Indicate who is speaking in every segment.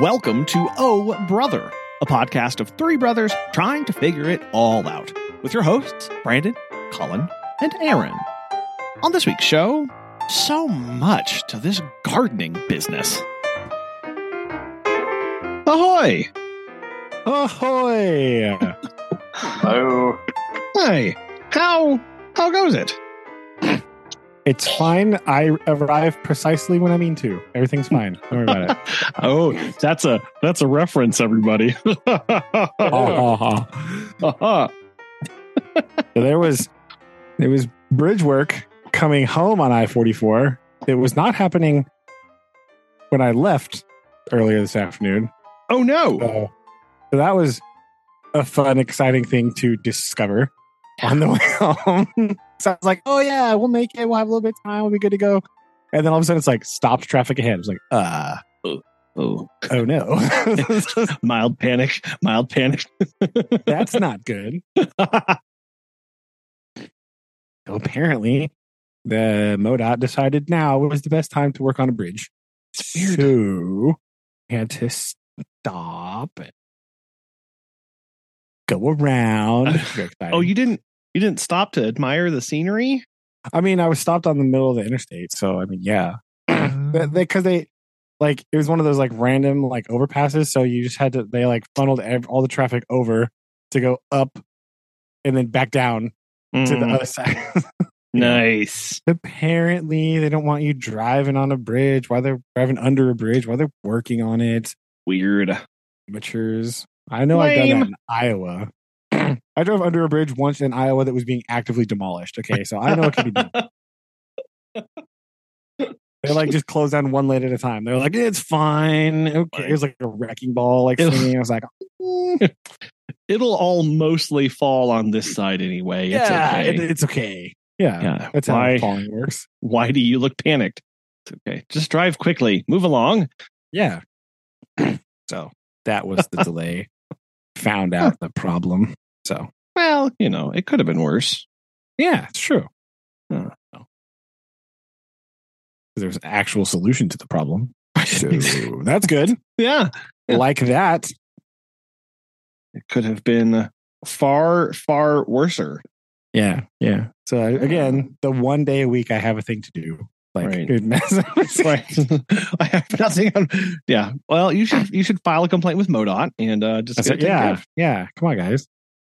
Speaker 1: Welcome to Oh Brother, a podcast of three brothers trying to figure it all out, with your hosts, Brandon, Colin, and Aaron. On this week's show, so much to this gardening business. Ahoy!
Speaker 2: Ahoy!
Speaker 3: Oh,
Speaker 1: Hey, how how goes it?
Speaker 2: It's fine. I arrive precisely when I mean to. Everything's fine. Don't worry about it.
Speaker 1: Oh, that's a that's a reference, everybody.
Speaker 2: Uh-huh.
Speaker 1: Uh-huh.
Speaker 2: So there was there was bridge work coming home on I forty four. It was not happening when I left earlier this afternoon.
Speaker 1: oh no!
Speaker 2: So, so that was a fun, exciting thing to discover on the way home. So I was like, "Oh yeah, we'll make it. We'll have a little bit of time. We'll be good to go." And then all of a sudden, it's like stopped traffic ahead. It's like, uh,
Speaker 1: Oh,
Speaker 2: oh no,
Speaker 1: mild panic, mild panic.
Speaker 2: that's not good. So apparently, the MoDOT decided now was the best time to work on a bridge. So we had to stop and go around. Very
Speaker 1: oh, you didn't you didn't stop to admire the scenery?
Speaker 2: I mean, I was stopped on the middle of the interstate, so I mean, yeah, because they, they like it was one of those like random like overpasses, so you just had to they like funneled ev- all the traffic over to go up and then back down to the
Speaker 1: Mm,
Speaker 2: other side.
Speaker 1: nice.
Speaker 2: Apparently, they don't want you driving on a bridge while they're driving under a bridge while they're working on it.
Speaker 1: Weird.
Speaker 2: Amateurs. I know I've done that in Iowa. I drove under a bridge once in Iowa that was being actively demolished. Okay, so I don't know it can be done. They like just closed down one lane at a time. They're like, it's fine. Okay. It was like a wrecking ball, like swinging. I was like, mm,
Speaker 1: It'll all mostly fall on this side anyway. It's
Speaker 2: yeah,
Speaker 1: okay.
Speaker 2: it- it's okay. Yeah,
Speaker 1: yeah.
Speaker 2: that's how
Speaker 1: Why
Speaker 2: falling works.
Speaker 1: why do you look panicked? It's okay. Just drive quickly. Move along.
Speaker 2: Yeah. so that was the delay. Found out the problem. So
Speaker 1: Well, you know, it could have been worse.
Speaker 2: yeah, it's true.
Speaker 1: Huh.
Speaker 2: So, there's an actual solution to the problem. So that's good.
Speaker 1: yeah. Yeah.
Speaker 2: Like that.
Speaker 1: It could have been far, far worser.
Speaker 2: Yeah, yeah. So again, uh. the one day a week I have a thing to do. Like
Speaker 1: Right.
Speaker 2: good mess.
Speaker 1: right. I have nothing on. Yeah. Well, you should you should file a complaint with MoDOT and uh, just
Speaker 2: That's
Speaker 1: get
Speaker 2: it.
Speaker 1: it taken care
Speaker 2: yeah, yeah. Come on, guys.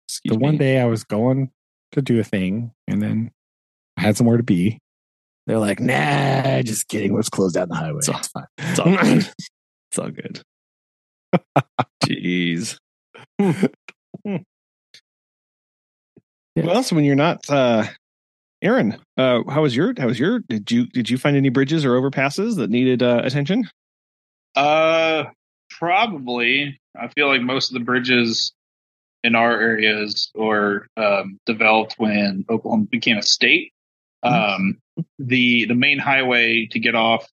Speaker 1: Excuse
Speaker 2: the one day I was going to do a thing, and then I had somewhere to be. They're like, "Nah, just kidding. Let's close down the highway.
Speaker 1: So-
Speaker 2: It's fine."
Speaker 1: It's all good. it's all good. Jeez.
Speaker 2: Yeah.
Speaker 1: Well, so when you're not, uh, Aaron, uh, how was your? How was your? Did you did you find any bridges or overpasses that needed uh, attention?
Speaker 3: uh, probably. I feel like most of the bridges in our areas were um, developed when Oklahoma became a state. Um, the the main highway to get off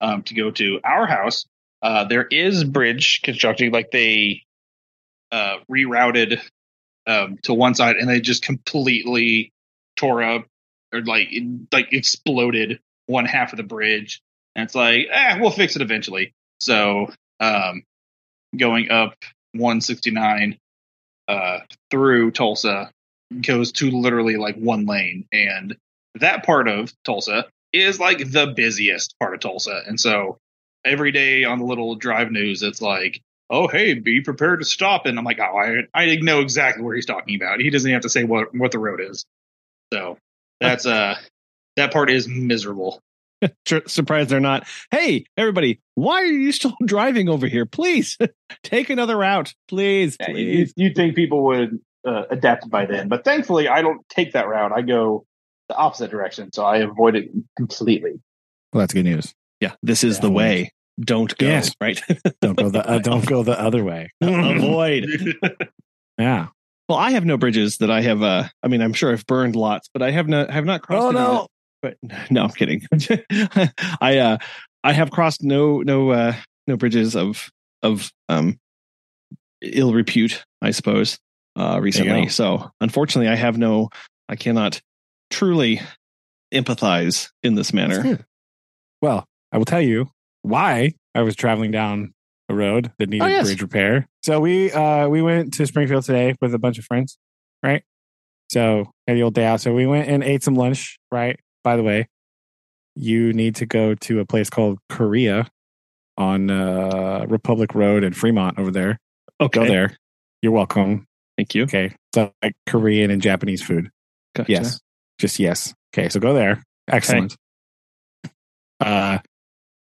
Speaker 3: um, to go to our house, uh, there is bridge constructing. Like they uh, rerouted um, to one side, and they just completely tore up or like like exploded one half of the bridge. And it's like, eh, we'll fix it eventually. So, um, going up 169 uh, through Tulsa goes to literally like one lane, and that part of Tulsa is like the busiest part of Tulsa. And so, every day on the little drive news, it's like, oh hey, be prepared to stop. And I'm like, oh, I I know exactly where he's talking about. He doesn't even have to say what what the road is. So that's uh that part is miserable.
Speaker 1: Tr- Surprised they're not. Hey, everybody, why are you still driving over here? Please take another route, please,
Speaker 3: you,
Speaker 1: please.
Speaker 3: you'd think people would uh, adapt by then, but thankfully, I don't take that route. I go the opposite direction, so I avoid it completely.
Speaker 2: Well, that's good news.
Speaker 1: Yeah, this is
Speaker 2: Yeah,
Speaker 1: the
Speaker 2: well,
Speaker 1: way. Don't go.
Speaker 2: Yes.
Speaker 1: Right.
Speaker 2: Don't go the uh, don't go the other way.
Speaker 1: Avoid.
Speaker 2: Yeah.
Speaker 1: Well, I have no bridges that I have. Uh, I mean, I'm sure I've burned lots, but I have not have not crossed.
Speaker 2: Oh no.
Speaker 1: But no, I'm kidding. I uh, I have crossed no no uh, no bridges of of um ill repute, I suppose, uh, recently. So unfortunately, I have no. I cannot truly empathize in this manner.
Speaker 2: Well, I will tell you why I was traveling down road that needed
Speaker 1: Oh, yes.
Speaker 2: bridge repair. So we uh we went to Springfield today with a bunch of friends, right? So had the old day out. So we went and ate some lunch, right? By the way, you need to go to a place called Korea on uh Republic Road in Fremont over there.
Speaker 1: Okay.
Speaker 2: Go there. You're welcome.
Speaker 1: Thank you.
Speaker 2: Okay. So like Korean and Japanese food.
Speaker 1: Gotcha.
Speaker 2: Yes. Just yes. Okay, so go there. Excellent. Uh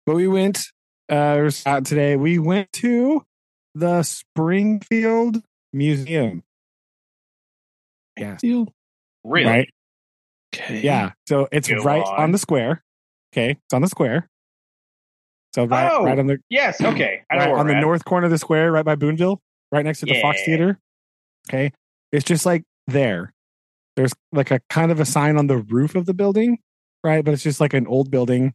Speaker 2: but we went uh out today. We went to the Springfield Museum. Yeah.
Speaker 1: Deal.
Speaker 4: Really?
Speaker 2: Right?
Speaker 1: Okay.
Speaker 2: Yeah. So it's
Speaker 4: Go
Speaker 2: right
Speaker 4: on.
Speaker 2: on the square. Okay. It's on the square. So right,
Speaker 4: Oh,
Speaker 2: right on the
Speaker 4: Yes. Okay. I know
Speaker 2: right on the
Speaker 4: at.
Speaker 2: north corner of the square, right by Boonville, right next to the Fox Theater. Okay. It's just like there. There's like a kind of a sign on the roof of the building, right? But it's just like an old building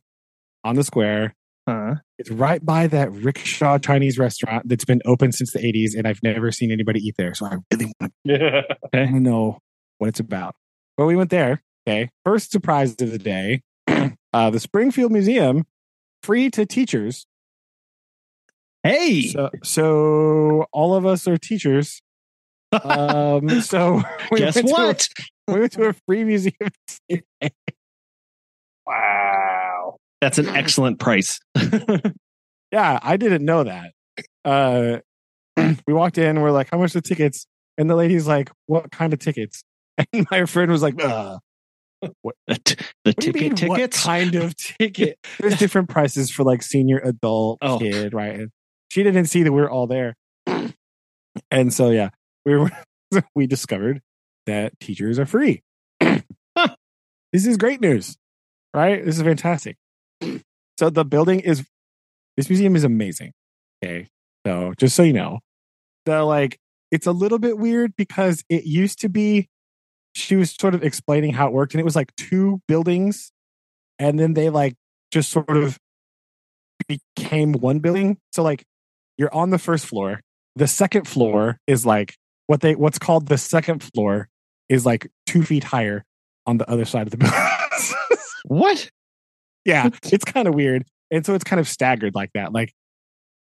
Speaker 2: on the square.
Speaker 1: Huh.
Speaker 2: It's right by that rickshaw Chinese restaurant that's been open since the 80s, and I've never seen anybody eat there. So I really want
Speaker 1: Okay.
Speaker 2: to know what it's about. But we went there. Okay. First surprise of the day uh, the Springfield Museum, free to teachers.
Speaker 1: Hey.
Speaker 2: So, so all of us are teachers. Um, so we
Speaker 1: Guess
Speaker 2: went to a-
Speaker 1: what?
Speaker 2: we went to a free museum.
Speaker 4: wow.
Speaker 1: That's an excellent price.
Speaker 2: yeah, I didn't know that. Uh, we walked in, we're like, "How much are the tickets?" And the lady's like, "What kind of tickets?" And my friend was like, uh,
Speaker 1: the t- the
Speaker 2: what
Speaker 1: ticket
Speaker 2: mean, what kind of ticket? There's different prices for like senior, adult,
Speaker 1: Oh.
Speaker 2: kid, right? And she didn't see that we were all there, and so yeah, we were. we discovered that teachers are free. This is great news, right? This is fantastic. So the building is. This museum is amazing. Okay, so just so you know, the like it's a little bit weird because it used to be she was sort of explaining how it worked and it was like two buildings and then they like just sort of became one building so like you're on the first floor the second floor is like what they what's called the second floor is like two feet higher on the other side of the building
Speaker 1: What?
Speaker 2: Yeah it's kind of weird and so it's kind of staggered like that like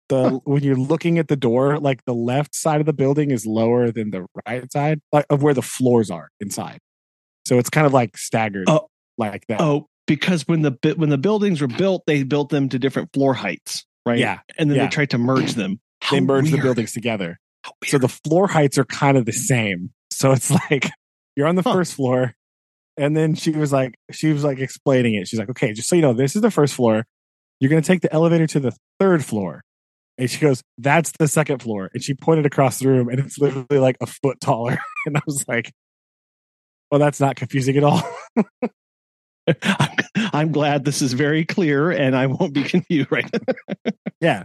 Speaker 2: the when you're looking at the door like the left side of the building is lower than the right side like of where the floors are inside so it's kind of like staggered
Speaker 1: Oh.
Speaker 2: like that
Speaker 1: Oh, because when the when the buildings were built, they built them to different floor heights, right?
Speaker 2: yeah
Speaker 1: and then
Speaker 2: yeah.
Speaker 1: they tried to merge them.
Speaker 2: they
Speaker 1: How
Speaker 2: merge the buildings together so the floor heights are kind of the same so it's like you're on the
Speaker 1: Huh.
Speaker 2: first floor and then she was like she was like explaining it she's like okay just so you know this is the first floor you're going to take the elevator to the third floor and she goes that's the second floor and she pointed across the room and it's literally like a foot taller and i was like well that's not confusing at all
Speaker 1: I'm, I'm glad this is very clear, and I won't be confused. Right? Now.
Speaker 2: yeah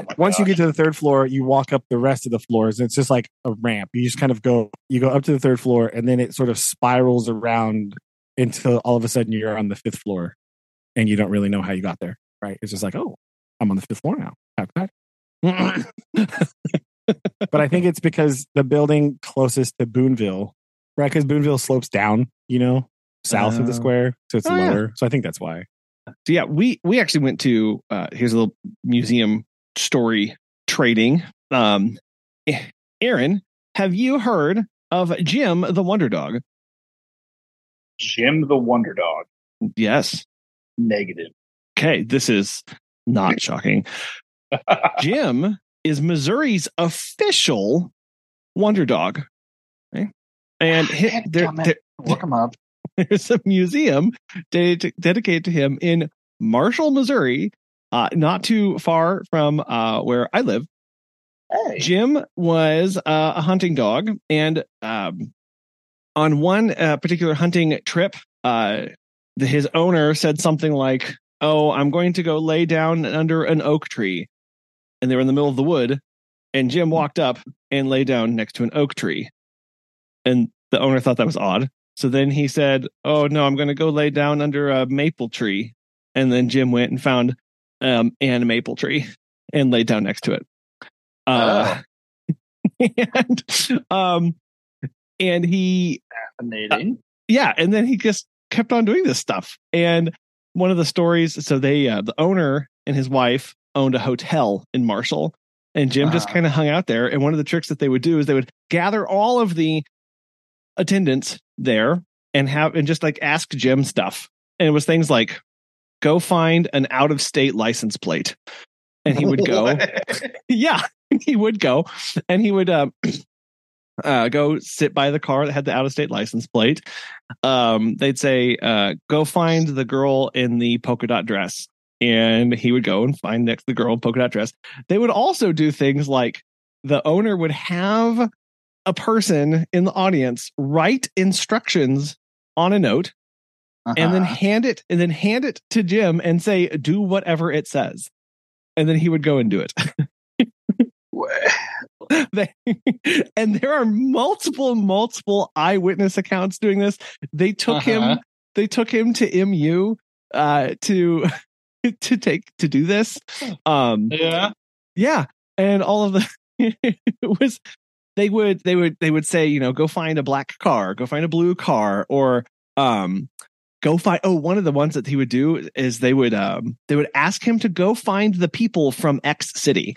Speaker 2: but
Speaker 4: Oh
Speaker 2: once you get to the third floor you walk up the rest of the floors and it's just like a ramp. You just kind of go you go up to the third floor and then it sort of spirals around until all of a sudden you're on the fifth floor and you don't really know how you got there right? It's just like oh i'm on the fifth floor now. How could I? but i think it's because the building closest to boonville right? Because boonville slopes down you know south of the
Speaker 1: Oh.
Speaker 2: square so it's
Speaker 1: Oh, yeah.
Speaker 2: lower. So i think that's why.
Speaker 1: So yeah, we we actually went to uh here's a little museum story trading. Um Aaron, have you heard of Jim the Wonder Dog?
Speaker 4: Jim the Wonder Dog.
Speaker 1: Yes.
Speaker 4: Negative.
Speaker 1: Okay, this is not shocking. Jim is Missouri's official Wonder Dog. Okay? And hi- there, there-
Speaker 4: Look him up.
Speaker 1: there's a museum ded- dedicated to him in Marshall, Missouri, uh, not too far from uh, where I live.
Speaker 4: Hey.
Speaker 1: Jim was uh, a hunting dog, and um, on one uh, particular hunting trip, uh, the, his owner said something like, "Oh, I'm going to go lay down under an oak tree," and they were in the middle of the wood, and Jim walked up and lay down next to an oak tree, and the owner thought that was odd. So then he said, "Oh no, I'm going to go lay down under a maple tree," and then Jim went and found um, an maple tree and laid down next to it. Uh, and um, and he
Speaker 4: Fascinating.
Speaker 1: yeah, and then he just kept on doing this stuff. And one of the stories, so they uh, the owner and his wife owned a hotel in Marshall, and Jim just
Speaker 3: Uh-huh.
Speaker 1: kind of hung out there. And one of the tricks that they would do is they would gather all of the attendants there and have and just like ask Jim stuff. And it was things like, "Go find an out of state license plate," and he would go. yeah, he would go, and he would um, uh, go sit by the car that had the out of state license plate. Um, they'd say, uh, "Go find the girl in the polka dot dress," and he would go and find next the girl in polka dot dress. They would also do things like the owner would have a person in the audience write instructions on a note and then
Speaker 3: Uh-huh.
Speaker 1: hand it and then hand it to Jim and say, "Do whatever it says," and then he would go and do it. They- and there are multiple, multiple eyewitness accounts doing this. They took him,
Speaker 3: Uh-huh.
Speaker 1: they took him to MU uh, to to take to do this. Um,
Speaker 3: yeah.
Speaker 1: yeah, and all of the it was they would they would they would say you know go find a black car, go find a blue car, or um go find oh one of the ones that he would do is they would um they would ask him to go find the people from X city.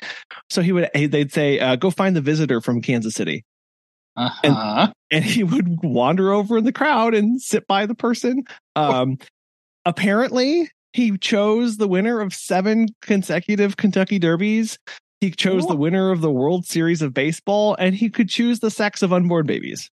Speaker 1: So he would they'd say uh, go find the visitor from Kansas City,
Speaker 3: Uh-huh.
Speaker 1: and he would wander over in the crowd and sit by the person. Um, apparently, he chose the winner of seven consecutive Kentucky Derbies. He chose the winner of the World Series of Baseball, and he could choose the sex of unborn babies.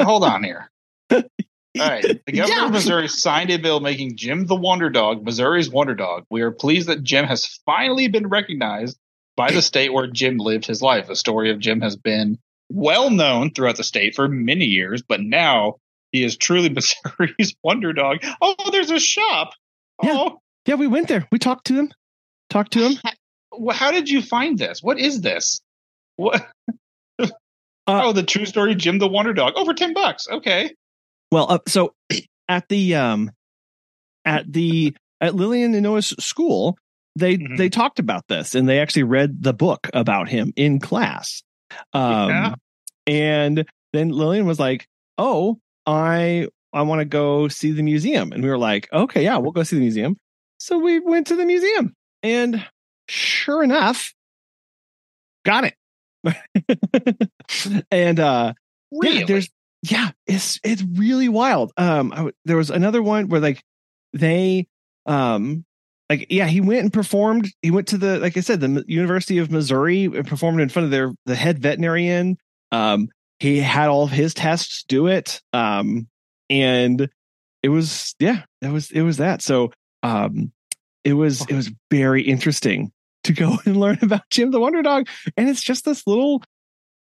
Speaker 3: Hold on here. All right. The governor
Speaker 1: Yeah.
Speaker 3: of Missouri signed a bill making Jim the Wonder Dog Missouri's Wonder Dog. We are pleased that Jim has finally been recognized by the state where Jim lived his life. The story of Jim has been well known throughout the state for many years, but now he is truly Missouri's Wonder Dog. Oh, there's a shop. Oh,
Speaker 1: Yeah, we went there. We talked to him. Talked to him.
Speaker 3: How did you find this? What is this? What?
Speaker 1: Uh,
Speaker 3: oh, the true story, Jim the Wonder Dog, over ten bucks. Okay.
Speaker 1: Well, uh, so at the um at the at Lillian and Noah's school, they
Speaker 3: Mhm.
Speaker 1: they talked about this and they actually read the book about him in class. Um
Speaker 3: Yeah.
Speaker 1: and then Lillian was like, "Oh, I I want to go see the museum." And we were like, "Okay, yeah, we'll go see the museum." So we went to the museum and sure enough, got it. and uh
Speaker 3: Really?
Speaker 1: yeah, there's yeah, it's it's really wild. Um, there was another one where like they um like yeah he went and performed. He went to the like I said the University of Missouri and performed in front of their the head veterinarian. Um, he had all of his tests do it. Um, and it was yeah, that was it was that. So um, it was it was very interesting to go and learn about Jim the Wonder Dog, and it's just this little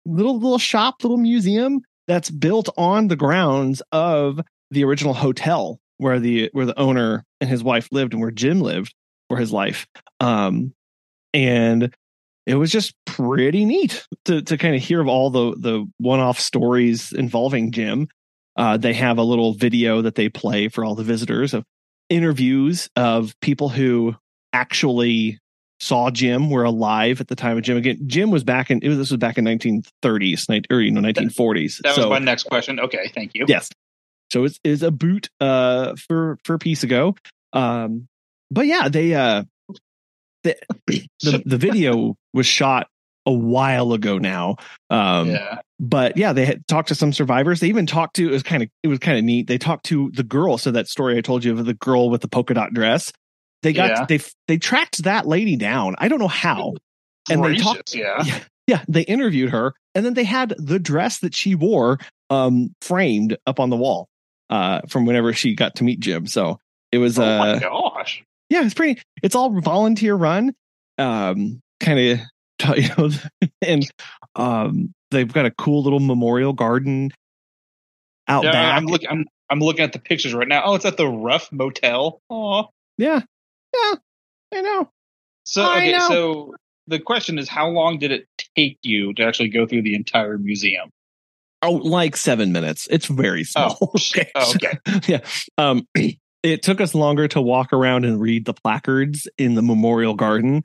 Speaker 1: little little shop, little museum that's built on the grounds of the original hotel where the where the owner and his wife lived and where Jim lived for his life. Um and it was just pretty neat to to kind of hear of all the the one-off stories involving Jim. Uh they have a little video that they play for all the visitors of interviews of people who actually saw Jim were alive at the time of Jim. Again, Jim was back in it was this was back in 1930s, nin- or you know 1940s.
Speaker 3: That was
Speaker 1: so
Speaker 3: my next question. Okay, thank you.
Speaker 1: yes, so it's is a boot uh for for a piece ago. Um, but yeah, they uh the the, the video was shot a while ago now. Um,
Speaker 3: yeah.
Speaker 1: but yeah, they had talked to some survivors. They even talked to it was kind of it was kind of neat. They talked to the girl. So that story I told you of the girl with the polka dot dress. They got
Speaker 3: Yeah.
Speaker 1: they they tracked that lady down. I don't know how. And they talked.
Speaker 3: yeah.
Speaker 1: Yeah, yeah, they interviewed her, and then they had the dress that she wore um framed up on the wall uh from whenever she got to meet Jim. So it was
Speaker 3: Oh
Speaker 1: uh
Speaker 3: gosh.
Speaker 1: yeah, it's pretty. It's all volunteer run, um, kind of, you know, and um, they've got a cool little memorial garden out
Speaker 3: Yeah,
Speaker 1: back.
Speaker 3: I'm looking. I'm I'm looking at the pictures right now. Oh, it's at the Ruff Motel. Oh,
Speaker 1: yeah, yeah, I know.
Speaker 3: so
Speaker 1: I
Speaker 3: okay.
Speaker 1: know.
Speaker 3: So the question is, how long did it take you to actually go through the entire museum?
Speaker 1: Oh, like seven minutes. It's very small. okay.
Speaker 3: Oh, okay.
Speaker 1: yeah. Um, it took us longer to walk around and read the placards in the memorial garden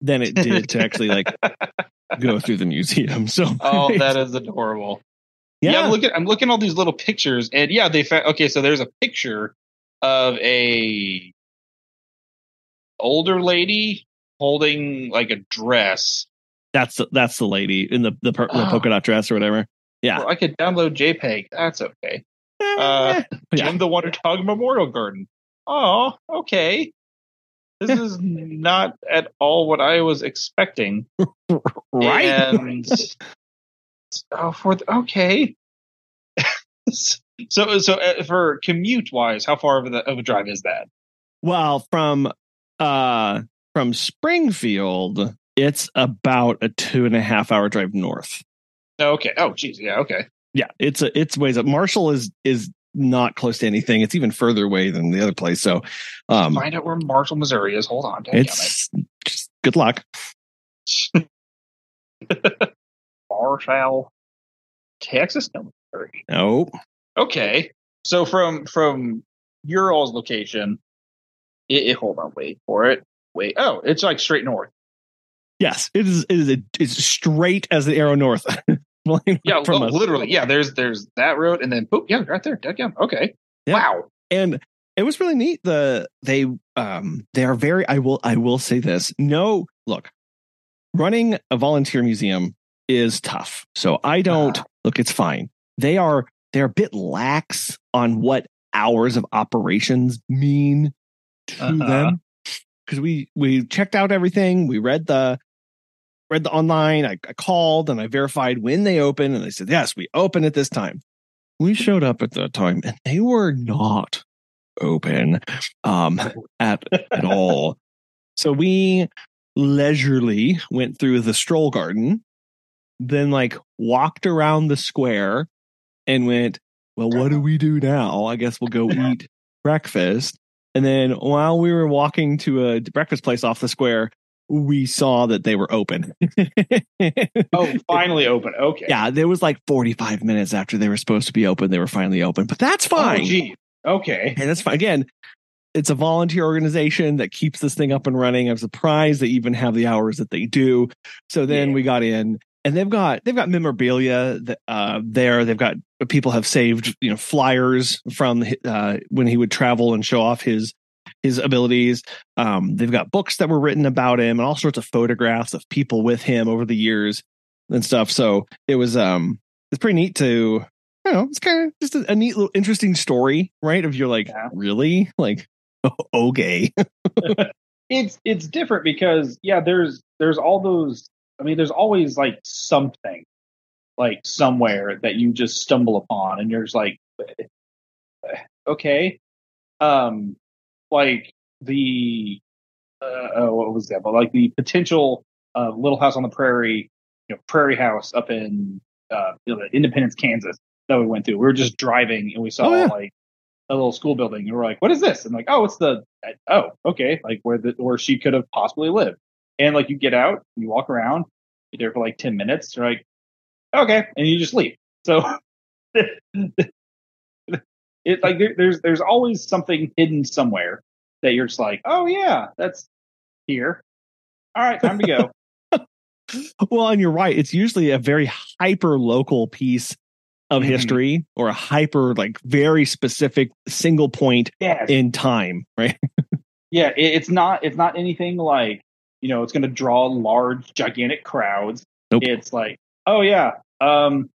Speaker 1: than it did to actually like go through the museum. So,
Speaker 3: Oh, that is adorable. Yeah,
Speaker 1: yeah,
Speaker 3: I'm looking. I'm looking at all these little pictures, and yeah, they found. Okay, so there's a picture of a older lady holding like a dress.
Speaker 1: That's the, that's the lady in the the, per, the
Speaker 3: Oh.
Speaker 1: polka dot dress or whatever. Yeah.
Speaker 3: Well, I could download JPEG. That's okay.
Speaker 1: Eh,
Speaker 3: Uh,
Speaker 1: Yeah.
Speaker 3: Jim the Wonder Dog Memorial Garden. Oh, okay. This
Speaker 1: Yeah.
Speaker 3: is not at all what I was expecting.
Speaker 1: right.
Speaker 3: And oh, for the, okay. so so uh, for commute wise, how far of, the, of a drive is that?
Speaker 1: Well, from uh from Springfield, it's about a two and a half hour drive north.
Speaker 3: Okay. Oh, geez. Yeah. Okay.
Speaker 1: Yeah, it's a it's ways up. Marshall is is not close to anything. It's even further away than the other place. So, um,
Speaker 3: Find out where Marshall, Missouri is. Hold on.
Speaker 1: It's just good luck.
Speaker 3: Marshall, Texas. No, Missouri.
Speaker 1: No,
Speaker 3: Okay. So from from your all's location, it, it- hold on, wait for it. Wait. Oh, it's like straight north.
Speaker 1: yes, it is. It is a, it's straight as the arrow north.
Speaker 3: Yeah,
Speaker 1: from
Speaker 3: oh, literally. Yeah, there's there's that road, and then boop, yeah, right there. Dadgum. Okay.
Speaker 1: Yeah.
Speaker 3: Wow.
Speaker 1: and it was really neat the they um they are very i will i will say this no look running a volunteer museum is tough so i don't
Speaker 3: Ah.
Speaker 1: look it's fine they are they're a bit lax on what hours of operations mean to
Speaker 3: Uh-huh.
Speaker 1: them because we we checked out everything. We read the read the online. I, I called and i verified when they open, and they said yes we open at this time. We showed up at that time and they were not open um at at all. So we leisurely went through the stroll garden then like walked around the square and went well what do we do now? I guess we'll go eat breakfast and then while we were walking to a breakfast place off the square we saw that they were open
Speaker 3: Oh, finally open. Okay.
Speaker 1: yeah there was like 45 minutes after they were supposed to be open they were finally open but that's fine.
Speaker 3: Oh,
Speaker 1: fine
Speaker 3: gee. Okay.
Speaker 1: and that's fine. Again, it's a volunteer organization that keeps this thing up and running. I'm surprised they even have the hours that they do. So then
Speaker 3: Yeah.
Speaker 1: we got in, and they've got they've got memorabilia that, uh, there. They've got people have saved you know flyers from uh, when he would travel and show off his his abilities. Um, they've got books that were written about him and all sorts of photographs of people with him over the years and stuff. So it was um it's pretty neat to you know, it's kind of just a, a neat little interesting story, right? Of you're like,
Speaker 3: Yeah.
Speaker 1: really? Like, okay.
Speaker 3: It's it's different because yeah, there's there's all those. I mean, there's always like something, like somewhere that you just stumble upon, and you're just like, okay, um, like the uh, oh, what was that? But like the potential uh, Little House on the Prairie, you know, Prairie House up in uh, Independence, Kansas that we went through. We were just driving and we saw
Speaker 1: Oh, yeah.
Speaker 3: like a little school building, and we're like, "What is this?" And like, "Oh, it's the oh, okay, like where the where she could have possibly lived." And like, you get out, you walk around, you're there for like ten minutes, you're like, "Okay," and you just leave. So it like there, there's there's always something hidden somewhere that you're just like, "Oh yeah, that's here." All right, time to go.
Speaker 1: well, and you're right. It's usually a very hyper local piece of
Speaker 3: Mhm.
Speaker 1: history or a hyper, like, very specific single point
Speaker 3: yes.
Speaker 1: in time, right?
Speaker 3: Yeah, it, it's not it's not anything like you know it's going to draw large, gigantic crowds.
Speaker 1: Nope.
Speaker 3: It's like, oh yeah, um,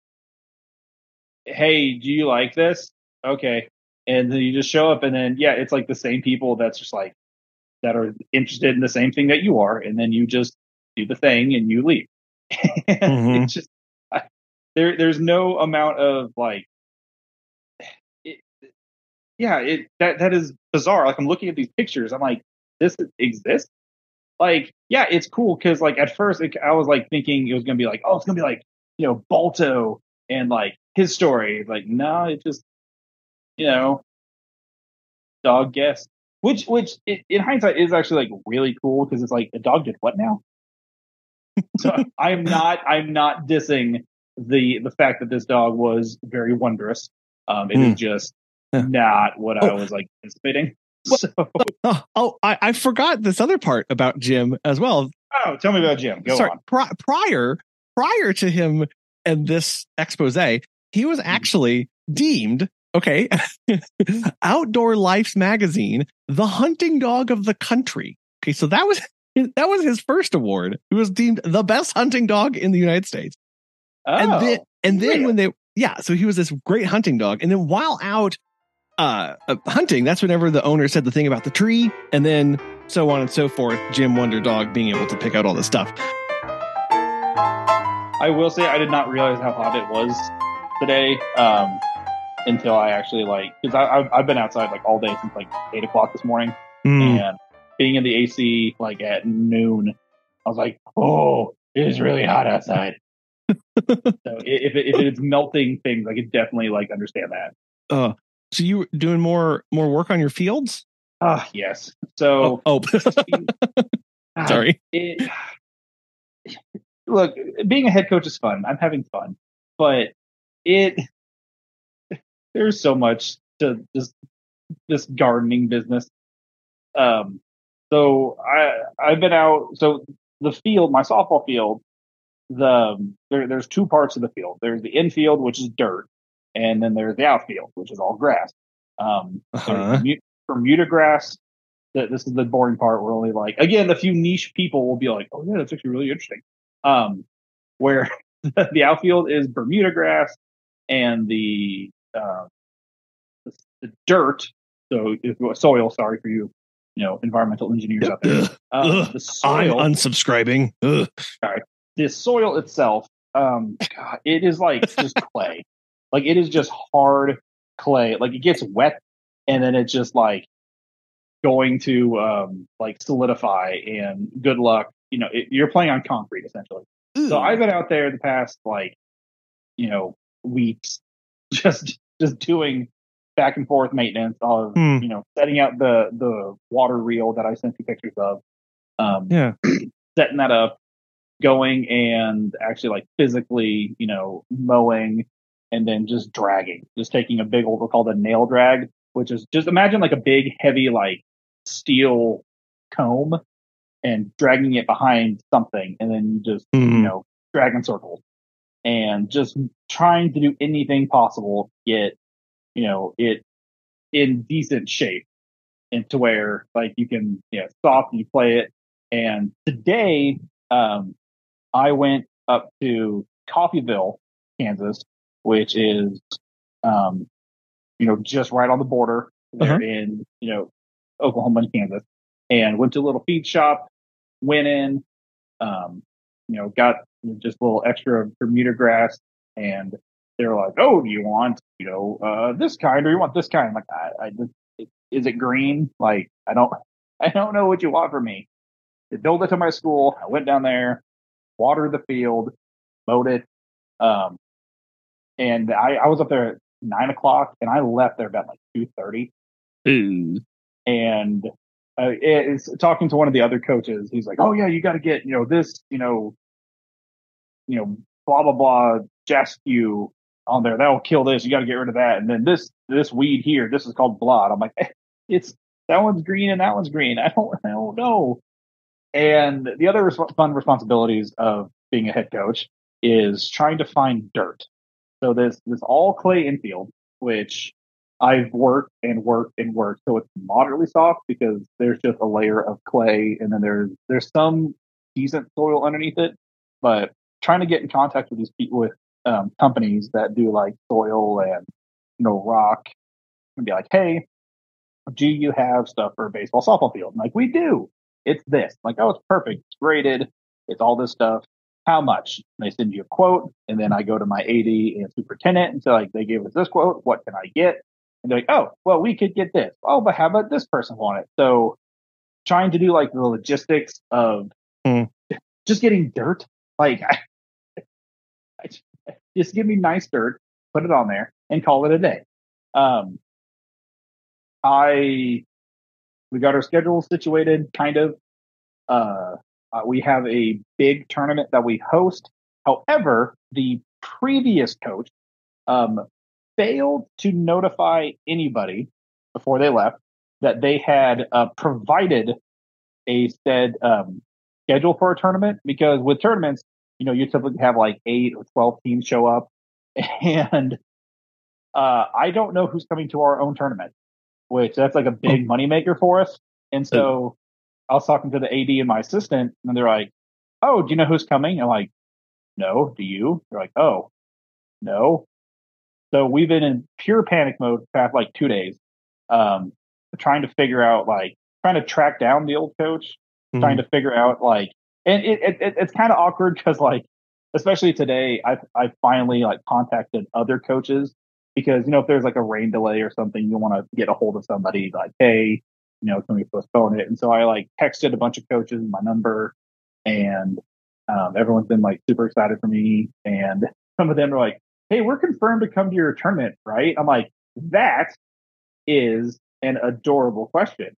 Speaker 3: hey, do you like this? Okay, and then you just show up, and then yeah, it's like the same people that's just like that are interested in the same thing that you are, and then you just do the thing and you leave.
Speaker 1: Mhm.
Speaker 3: It's just I, there. There's no amount of like. It, yeah, it that that is bizarre. Like I'm looking at these pictures, I'm like, this exists. Like, yeah, it's cool because like at first it, I was like thinking it was gonna be like, oh, it's gonna be like you know Balto and like his story. Like, no, it just you know dog guess, which which i in hindsight is actually like really cool because it's like a dog did what now. so I'm not I'm not dissing the the fact that this dog was very wondrous. Um, it is
Speaker 1: Hmm.
Speaker 3: just
Speaker 1: Yeah.
Speaker 3: not what I
Speaker 1: Oh.
Speaker 3: was like anticipating. So,
Speaker 1: Oh, oh I, I forgot this other part about Jim as well.
Speaker 3: oh, tell me about Jim. Go
Speaker 1: Sorry,
Speaker 3: on.
Speaker 1: pri- prior prior to him and this expose, he was
Speaker 3: Mm-hmm.
Speaker 1: actually deemed okay, Outdoor Life's magazine, the hunting dog of the country. Okay, so that was That was his first award. He was deemed the best hunting dog in the United States.
Speaker 3: Oh,
Speaker 1: and then, and then
Speaker 3: really?
Speaker 1: when they, yeah, so he was this great hunting dog. And then while out uh, uh, hunting, that's whenever the owner said the thing about the tree, and then so on and so forth. Jim Wonder Dog being able to pick out all this stuff.
Speaker 3: I will say I did not realize how hot it was today um, until I actually like because I've I've been outside like all day since like eight o'clock this morning,
Speaker 1: Mm.
Speaker 3: and being in the AC like at noon, I was like, oh, it is really hot outside. so if it, if it's melting things, I could definitely like understand that.
Speaker 1: Uh, so you doing more more work on your fields?
Speaker 3: Ah, yes. So
Speaker 1: Oh,
Speaker 3: ah,
Speaker 1: sorry.
Speaker 3: it, look, being a head coach is fun. I'm having fun, but it there's so much to this this gardening business. Um, so I I've been out. So the field, my softball field, the there, there's two parts of the field. There's the infield, which is dirt, and then there's the outfield, which is all grass. Um,
Speaker 1: Uh-huh.
Speaker 3: Bermu- Bermuda grass. Th- This is the boring part. Where only like again, a few niche people will be like, "Oh yeah, that's actually really interesting." Um, where the outfield is Bermuda grass, and the uh, the, the dirt, so if- soil. Sorry for you, you know, environmental engineers out there. Um, the
Speaker 1: I'm unsubscribing. Ugh.
Speaker 3: the soil itself, um, God, it is like just clay. Like it is just hard clay. Like it gets wet and then it's just like going to um like solidify and good luck. You know, it, you're playing on concrete essentially. So I've been out there the past like, you know, weeks, just just doing back and forth maintenance of
Speaker 1: Hmm.
Speaker 3: you know setting out the the water reel that I sent you pictures of. Um,
Speaker 1: yeah.
Speaker 3: setting that up, going and actually like physically, you know, mowing and then just dragging, just taking a big old, we called a nail drag, which is just imagine like a big, heavy, like steel comb and dragging it behind something and then you just, you
Speaker 1: Mhm.
Speaker 3: know, drag in circles and just trying to do anything possible to get, you know, it in decent shape and to where like you can, you know, stop and you play it. And today, um, I went up to Coffeyville, Kansas, which is, um, you know, just right on the border
Speaker 1: Uh-huh.
Speaker 3: in, you know, Oklahoma and Kansas and went to a little feed shop, went in, um, you know, got just a little extra Bermuda grass and they're like, "Oh, do you want, you know, uh, this kind or you want this kind?" I'm like, I, I just, is it green? Like, I don't, I don't know what you want from me. They built it to my school. I went down there, watered the field, mowed it, um, and I, I was up there at nine o'clock, and I left there about like two thirty.
Speaker 1: Ooh.
Speaker 3: And uh, it's talking to one of the other coaches. He's like, "Oh yeah, you got to get you know this, you know, you know, blah blah blah, jaskew on there. That'll kill this. You got to get rid of that. And then this this weed here, this is called blood. I'm like, it's that one's green and that one's green. I don't I don't know. And the other res- fun responsibilities of being a head coach is trying to find dirt. So this this all clay infield, which I've worked and worked and worked, so it's moderately soft because there's just a layer of clay, and then there's there's some decent soil underneath it. But trying to get in contact with these people with um, companies that do like soil and you know rock, and be like, hey, do you have stuff for a baseball softball field? Like, we do. It's this. I'm like, oh, it's perfect. It's graded. It's all this stuff. How much? And they send you a quote, and then I go to my AD and superintendent and say, like, they gave us this quote. What can I get? And they're like, oh, well, we could get this. Oh, but how about this person want it? So trying to do like the logistics of
Speaker 1: Hmm.
Speaker 3: just getting dirt. Like, I, I, just give me nice dirt, put it on there, and call it a day. Um, I we got our schedule situated, kind of. Uh, uh, we have a big tournament that we host. However, the previous coach um, failed to notify anybody before they left that they had uh, provided a said um, schedule for a tournament because with tournaments, you know, you typically have like eight or 12 teams show up. And uh, I don't know who's coming to our own tournament, which that's like a big moneymaker for us. And so I was talking to the AD and my assistant, and they're like, "Oh, do you know who's coming?" I'm like, "No, do you?" They're like, "Oh, no." So we've been in pure panic mode for past like two days, um, trying to figure out like trying to track down the old coach,
Speaker 2: Mhm.
Speaker 3: trying to figure out like, and it, it, it it's kind of awkward because like, especially today, I I finally like contacted other coaches because you know if there's like a rain delay or something, you want to get a hold of somebody like, hey, you know, can we postpone it? And so I like texted a bunch of coaches my number, and um, everyone's been like super excited for me, and some of them are like, hey, we're confirmed to come to your tournament, right? I'm like, that is an adorable question.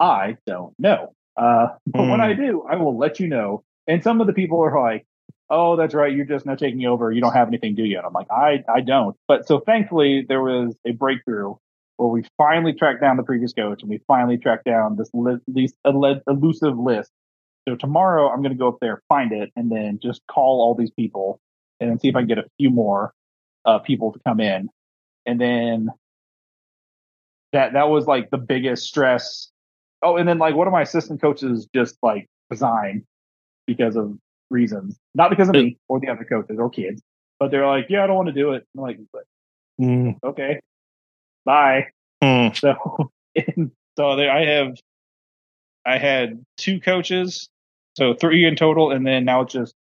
Speaker 3: I don't know. Uh, but when
Speaker 2: Hmm.
Speaker 3: I do, I will let you know. And some of the people are like, oh, that's right. You're just now taking over. You don't have anything, do you? And I'm like, I, I don't. But so thankfully, there was a breakthrough where we finally tracked down the previous coach and we finally tracked down this these ele- elusive list. So tomorrow, I'm going to go up there, find it, and then just call all these people and then see if I can get a few more uh, people to come in. And then that that was like the biggest stress. Oh, and then like one of my assistant coaches just like resigned because of reasons, not because of me or the other coaches or kids, but they're like, yeah, I don't want to do it. I'm like,
Speaker 2: Mm.
Speaker 3: okay, bye.
Speaker 2: Mm.
Speaker 3: So, so there, I have, I had two coaches, so three in total, and then now it's just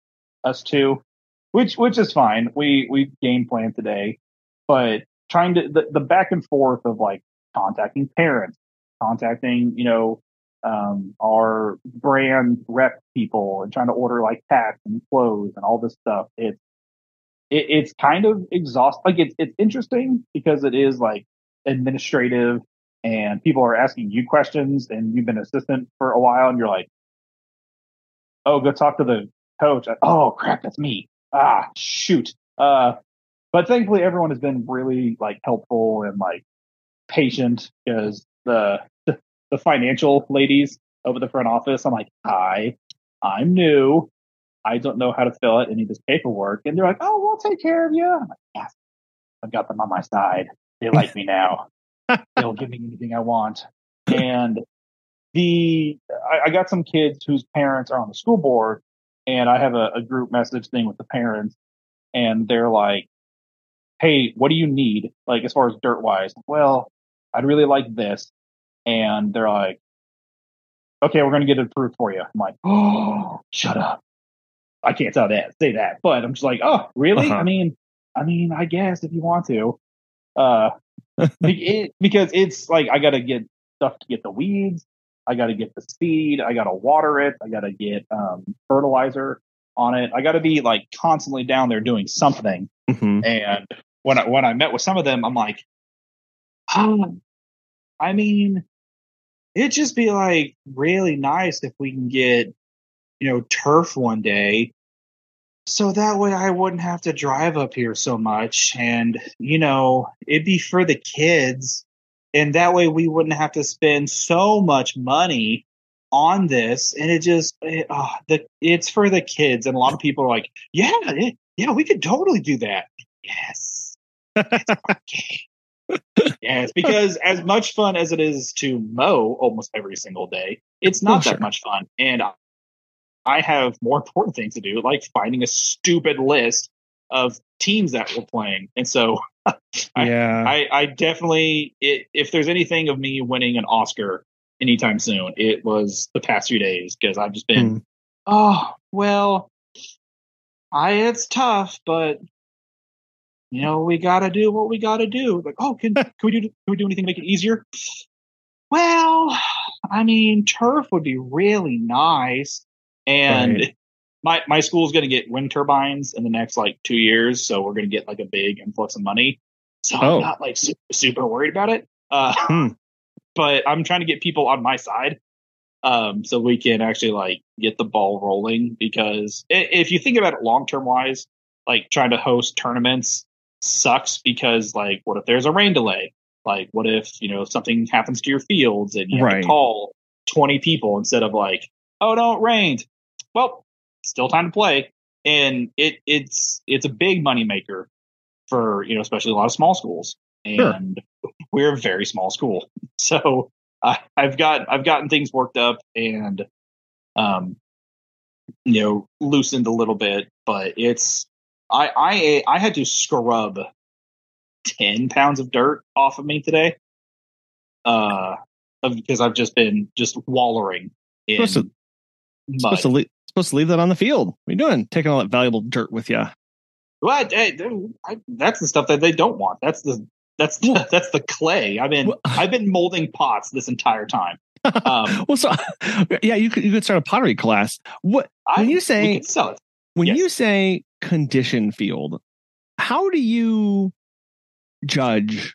Speaker 3: us two, which which is fine. We we game plan today, but trying to the, the back and forth of like contacting parents, contacting you know um, our brand rep people, and trying to order like packs and clothes and all this stuff. It's it, it's kind of exhausting. Like it's it's interesting because it is like administrative and people are asking you questions and you've been assistant for a while and you're like, oh, go talk to the coach. Oh crap, that's me. Ah, shoot. Uh, but thankfully everyone has been really like helpful and like patient because the, the the financial ladies over the front office, I'm like, hi, I'm new. I don't know how to fill out any of this paperwork. And they're like, oh, we'll take care of you. I'm like, yes, I've got them on my side. They like me now. They'll give me anything I want. And the I, I got some kids whose parents are on the school board, and I have a, a group message thing with the parents, and they're like, "Hey, what do you need? Like as far as dirt wise? Well, I'd really like this." And they're like, "Okay, we're gonna get it approved for you." I'm like, "Oh, shut up! I can't tell that, say that." But I'm just like, "Oh, really?
Speaker 2: Uh-huh.
Speaker 3: I mean, I mean, I guess if you want to." Uh, it, because it's like I got to get stuff to get the weeds. I got to get the seed. I got to water it. I got to get um, fertilizer on it. I got to be like constantly down there doing something.
Speaker 2: Mhm.
Speaker 3: And when I, when I met with some of them, I'm like, um, I mean, it'd just be like really nice if we can get, you know, turf one day. So that way I wouldn't have to drive up here so much. And, you know, it'd be for the kids. And that way we wouldn't have to spend so much money on this. And it just, it, oh, the, it's for the kids. And a lot of people are like, yeah, it, yeah, we could totally do that. Yes. Okay. yes, because as much fun as it is to mow almost every single day, it's not
Speaker 2: Oh,
Speaker 3: that
Speaker 2: sure.
Speaker 3: much fun. And I- have more important things to do, like finding a stupid list of teams that we're playing. And so
Speaker 2: yeah.
Speaker 3: I, I definitely, i if there's anything of me winning an Oscar anytime soon, it was the past few days because I've just been,
Speaker 2: Hmm.
Speaker 3: oh, well, I, it's tough, but you know, we got to do what we got to do. Like, oh, can, can we do, can we do anything to make it easier? Well, I mean, turf would be really nice. And
Speaker 2: Right.
Speaker 3: My, my school's going to get wind turbines in the next like two years. So we're going to get like a big influx of money. So
Speaker 2: Oh.
Speaker 3: I'm not like super, super worried about it. Uh,
Speaker 2: Hmm.
Speaker 3: but I'm trying to get people on my side. Um, so we can actually like get the ball rolling because if you think about it long term wise, like trying to host tournaments sucks because like what if there's a rain delay? Like what if, you know, something happens to your fields and you have
Speaker 2: Right.
Speaker 3: to call 20 people instead of like, oh no, it rained. Well, still time to play. And it it's it's a big money maker for, you know, especially a lot of small schools.
Speaker 2: Sure.
Speaker 3: And we're a very small school. So I, I've got I've gotten things worked up and um you know loosened a little bit, but it's I I I had to scrub ten pounds of dirt off of me today. Uh, because I've just been just wallowing in mud.
Speaker 1: Supposed to, leave, supposed to leave that on the field. What are you doing? Taking all that valuable dirt with you.
Speaker 3: What? Hey, dude, I, that's the stuff that they don't want. That's the that's the, that's the clay. I've been I've been molding pots this entire time. Um,
Speaker 1: well, so yeah, you could you could start a pottery class. What
Speaker 3: I,
Speaker 1: When you say- when
Speaker 3: Yes.
Speaker 1: you say condition field, how do you judge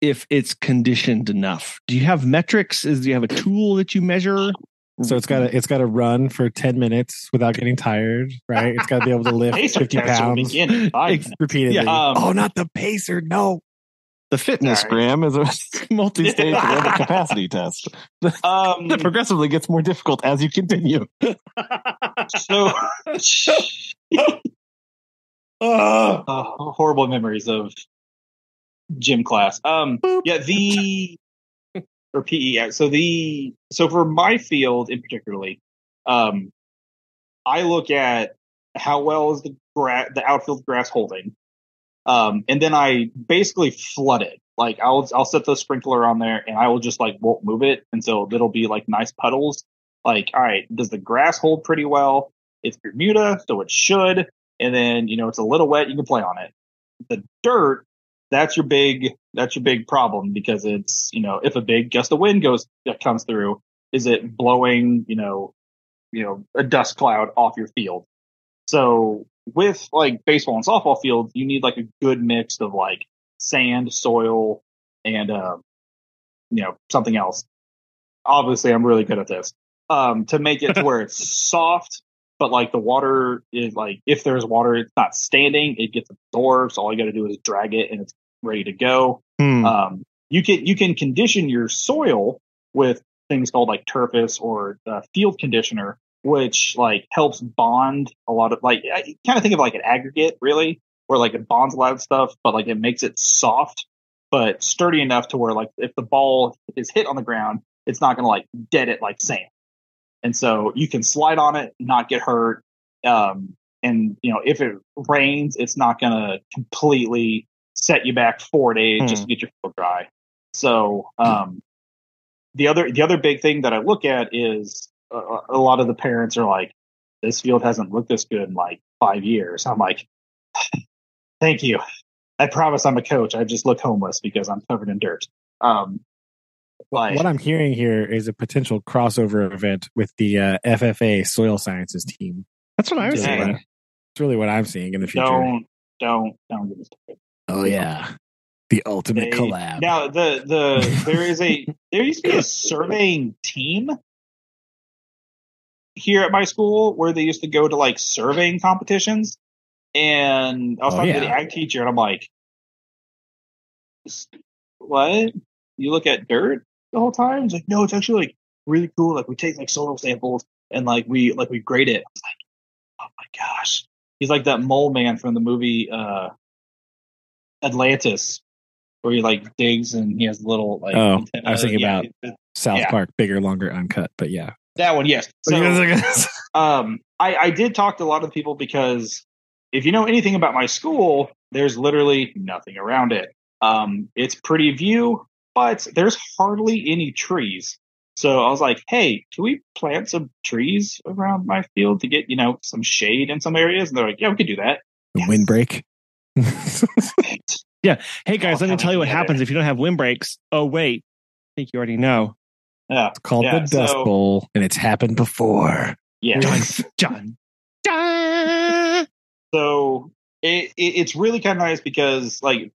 Speaker 1: if it's conditioned enough? Do you have metrics? Is do you have a tool that you measure?
Speaker 2: So it's got to it's got to run for ten minutes without getting tired, right? It's got to be able to lift fifty pounds
Speaker 3: begin in five
Speaker 1: Ex-
Speaker 3: minutes.
Speaker 2: repeatedly.
Speaker 1: Yeah,
Speaker 3: um,
Speaker 2: oh, not the pacer! No,
Speaker 5: The fitness
Speaker 3: Sorry.
Speaker 5: gram is a multi-stage aerobic capacity test
Speaker 3: Um,
Speaker 5: that progressively gets more difficult as you continue.
Speaker 3: so uh, horrible memories of gym class. Um, yeah, the or PE. So the so for my field in particularly, um, I look at how well is the gra- the outfield grass holding, um, and then I basically flood it. Like I'll I'll set the sprinkler on there, and I will just like won't move it, and so it'll be like nice puddles. Like, all right, does the grass hold pretty well? It's Bermuda, so it should. And then you know it's a little wet, you can play on it. The dirt, that's your big that's your big problem because it's you know if a big gust of wind goes that comes through, is it blowing you know you know a dust cloud off your field? So with like baseball and softball fields, you need like a good mix of like sand, soil, and uh, you know something else. Obviously, I'm really good at this um, to make it to where it's soft, but like the water is like if there's water, it's not standing, it gets absorbed. So all you got to do is drag it, and it's ready to go.
Speaker 2: Hmm.
Speaker 3: Um, you can you can condition your soil with things called like Turface or uh, field conditioner, which like helps bond a lot of like I kind of think of like an aggregate really, where like it bonds a lot of stuff, but like it makes it soft but sturdy enough to where like if the ball is hit on the ground, it's not gonna like dead it like sand. And so you can slide on it, not get hurt. Um, and you know, if it rains, it's not gonna completely set you back four days just to get your field dry. So um, the other the other big thing that I look at is uh, a lot of the parents are like, "This field hasn't looked this good in like five years." I'm like, "Thank you. I promise I'm a coach. I just look homeless because I'm covered in dirt." Um, like,
Speaker 2: what I'm hearing here is a potential crossover event with the uh, FFA soil sciences team.
Speaker 1: That's what I was
Speaker 2: It's
Speaker 1: saying.
Speaker 2: what- It's really what I'm seeing in the future.
Speaker 3: don't don't don't get me started.
Speaker 2: Oh yeah, the ultimate
Speaker 3: They-
Speaker 2: collab.
Speaker 3: Now the the there is a there used to be a surveying team here at my school where they used to go to like surveying competitions, and I was
Speaker 2: Oh,
Speaker 3: talking to the ag teacher, and I'm like, "What? You look at dirt the whole time?" He's like, "No, it's actually like really cool. Like we take like soil samples and like we like we grade it." I was like, "Oh my gosh!" He's like that mole man from the movie uh Atlantis where he like digs and he has little like.
Speaker 2: Oh,
Speaker 3: antenna.
Speaker 2: I was thinking
Speaker 3: Yeah,
Speaker 2: about- South
Speaker 3: yeah.
Speaker 2: Park, bigger, longer, uncut. But yeah,
Speaker 3: that one. Yes. So, um, I, I did talk to a lot of people because if you know anything about my school, there's literally nothing around it. Um, it's pretty view, but there's hardly any trees. So I was like, hey, can we plant some trees around my field to get, you know, some shade in some areas? And they're like, yeah, we could do that.
Speaker 2: windbreak. Yeah.
Speaker 1: Hey guys,
Speaker 3: Oh,
Speaker 1: let me tell you what happens if you don't have windbreaks. Oh wait, I think you already know.
Speaker 3: Yeah.
Speaker 2: It's called
Speaker 3: Yeah,
Speaker 2: the Dust
Speaker 3: so-
Speaker 2: Bowl, and it's happened before.
Speaker 3: Yeah.
Speaker 1: John, John.
Speaker 3: so it, it it's really kind of nice because like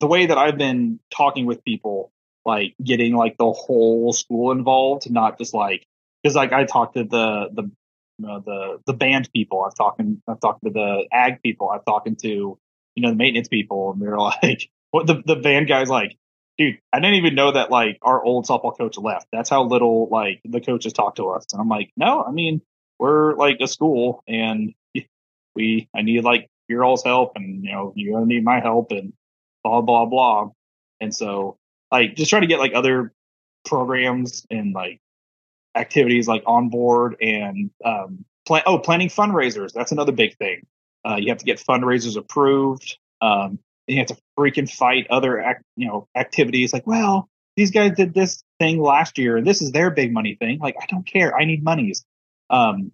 Speaker 3: the way that I've been talking with people, like getting like the whole school involved, not just like because like I talked to the the you know, the the band people, I've talking I've talked to the ag people, I've talking to you know the maintenance people, and they're like, what the the band guys like. Dude, I didn't even know that like our old softball coach left. That's how little like the coaches talk to us. And I'm like, no, I mean, we're like a school and we I need like your all's help and you know you're gonna need my help and blah blah blah. And so like just trying to get like other programs and like activities like on board and um, plan. Oh, planning fundraisers. That's another big thing. Uh, you have to get fundraisers approved. Um, you have to freaking fight other act, you know activities like, well, these guys did this thing last year, and this is their big money thing. Like, I don't care. I need monies. Um,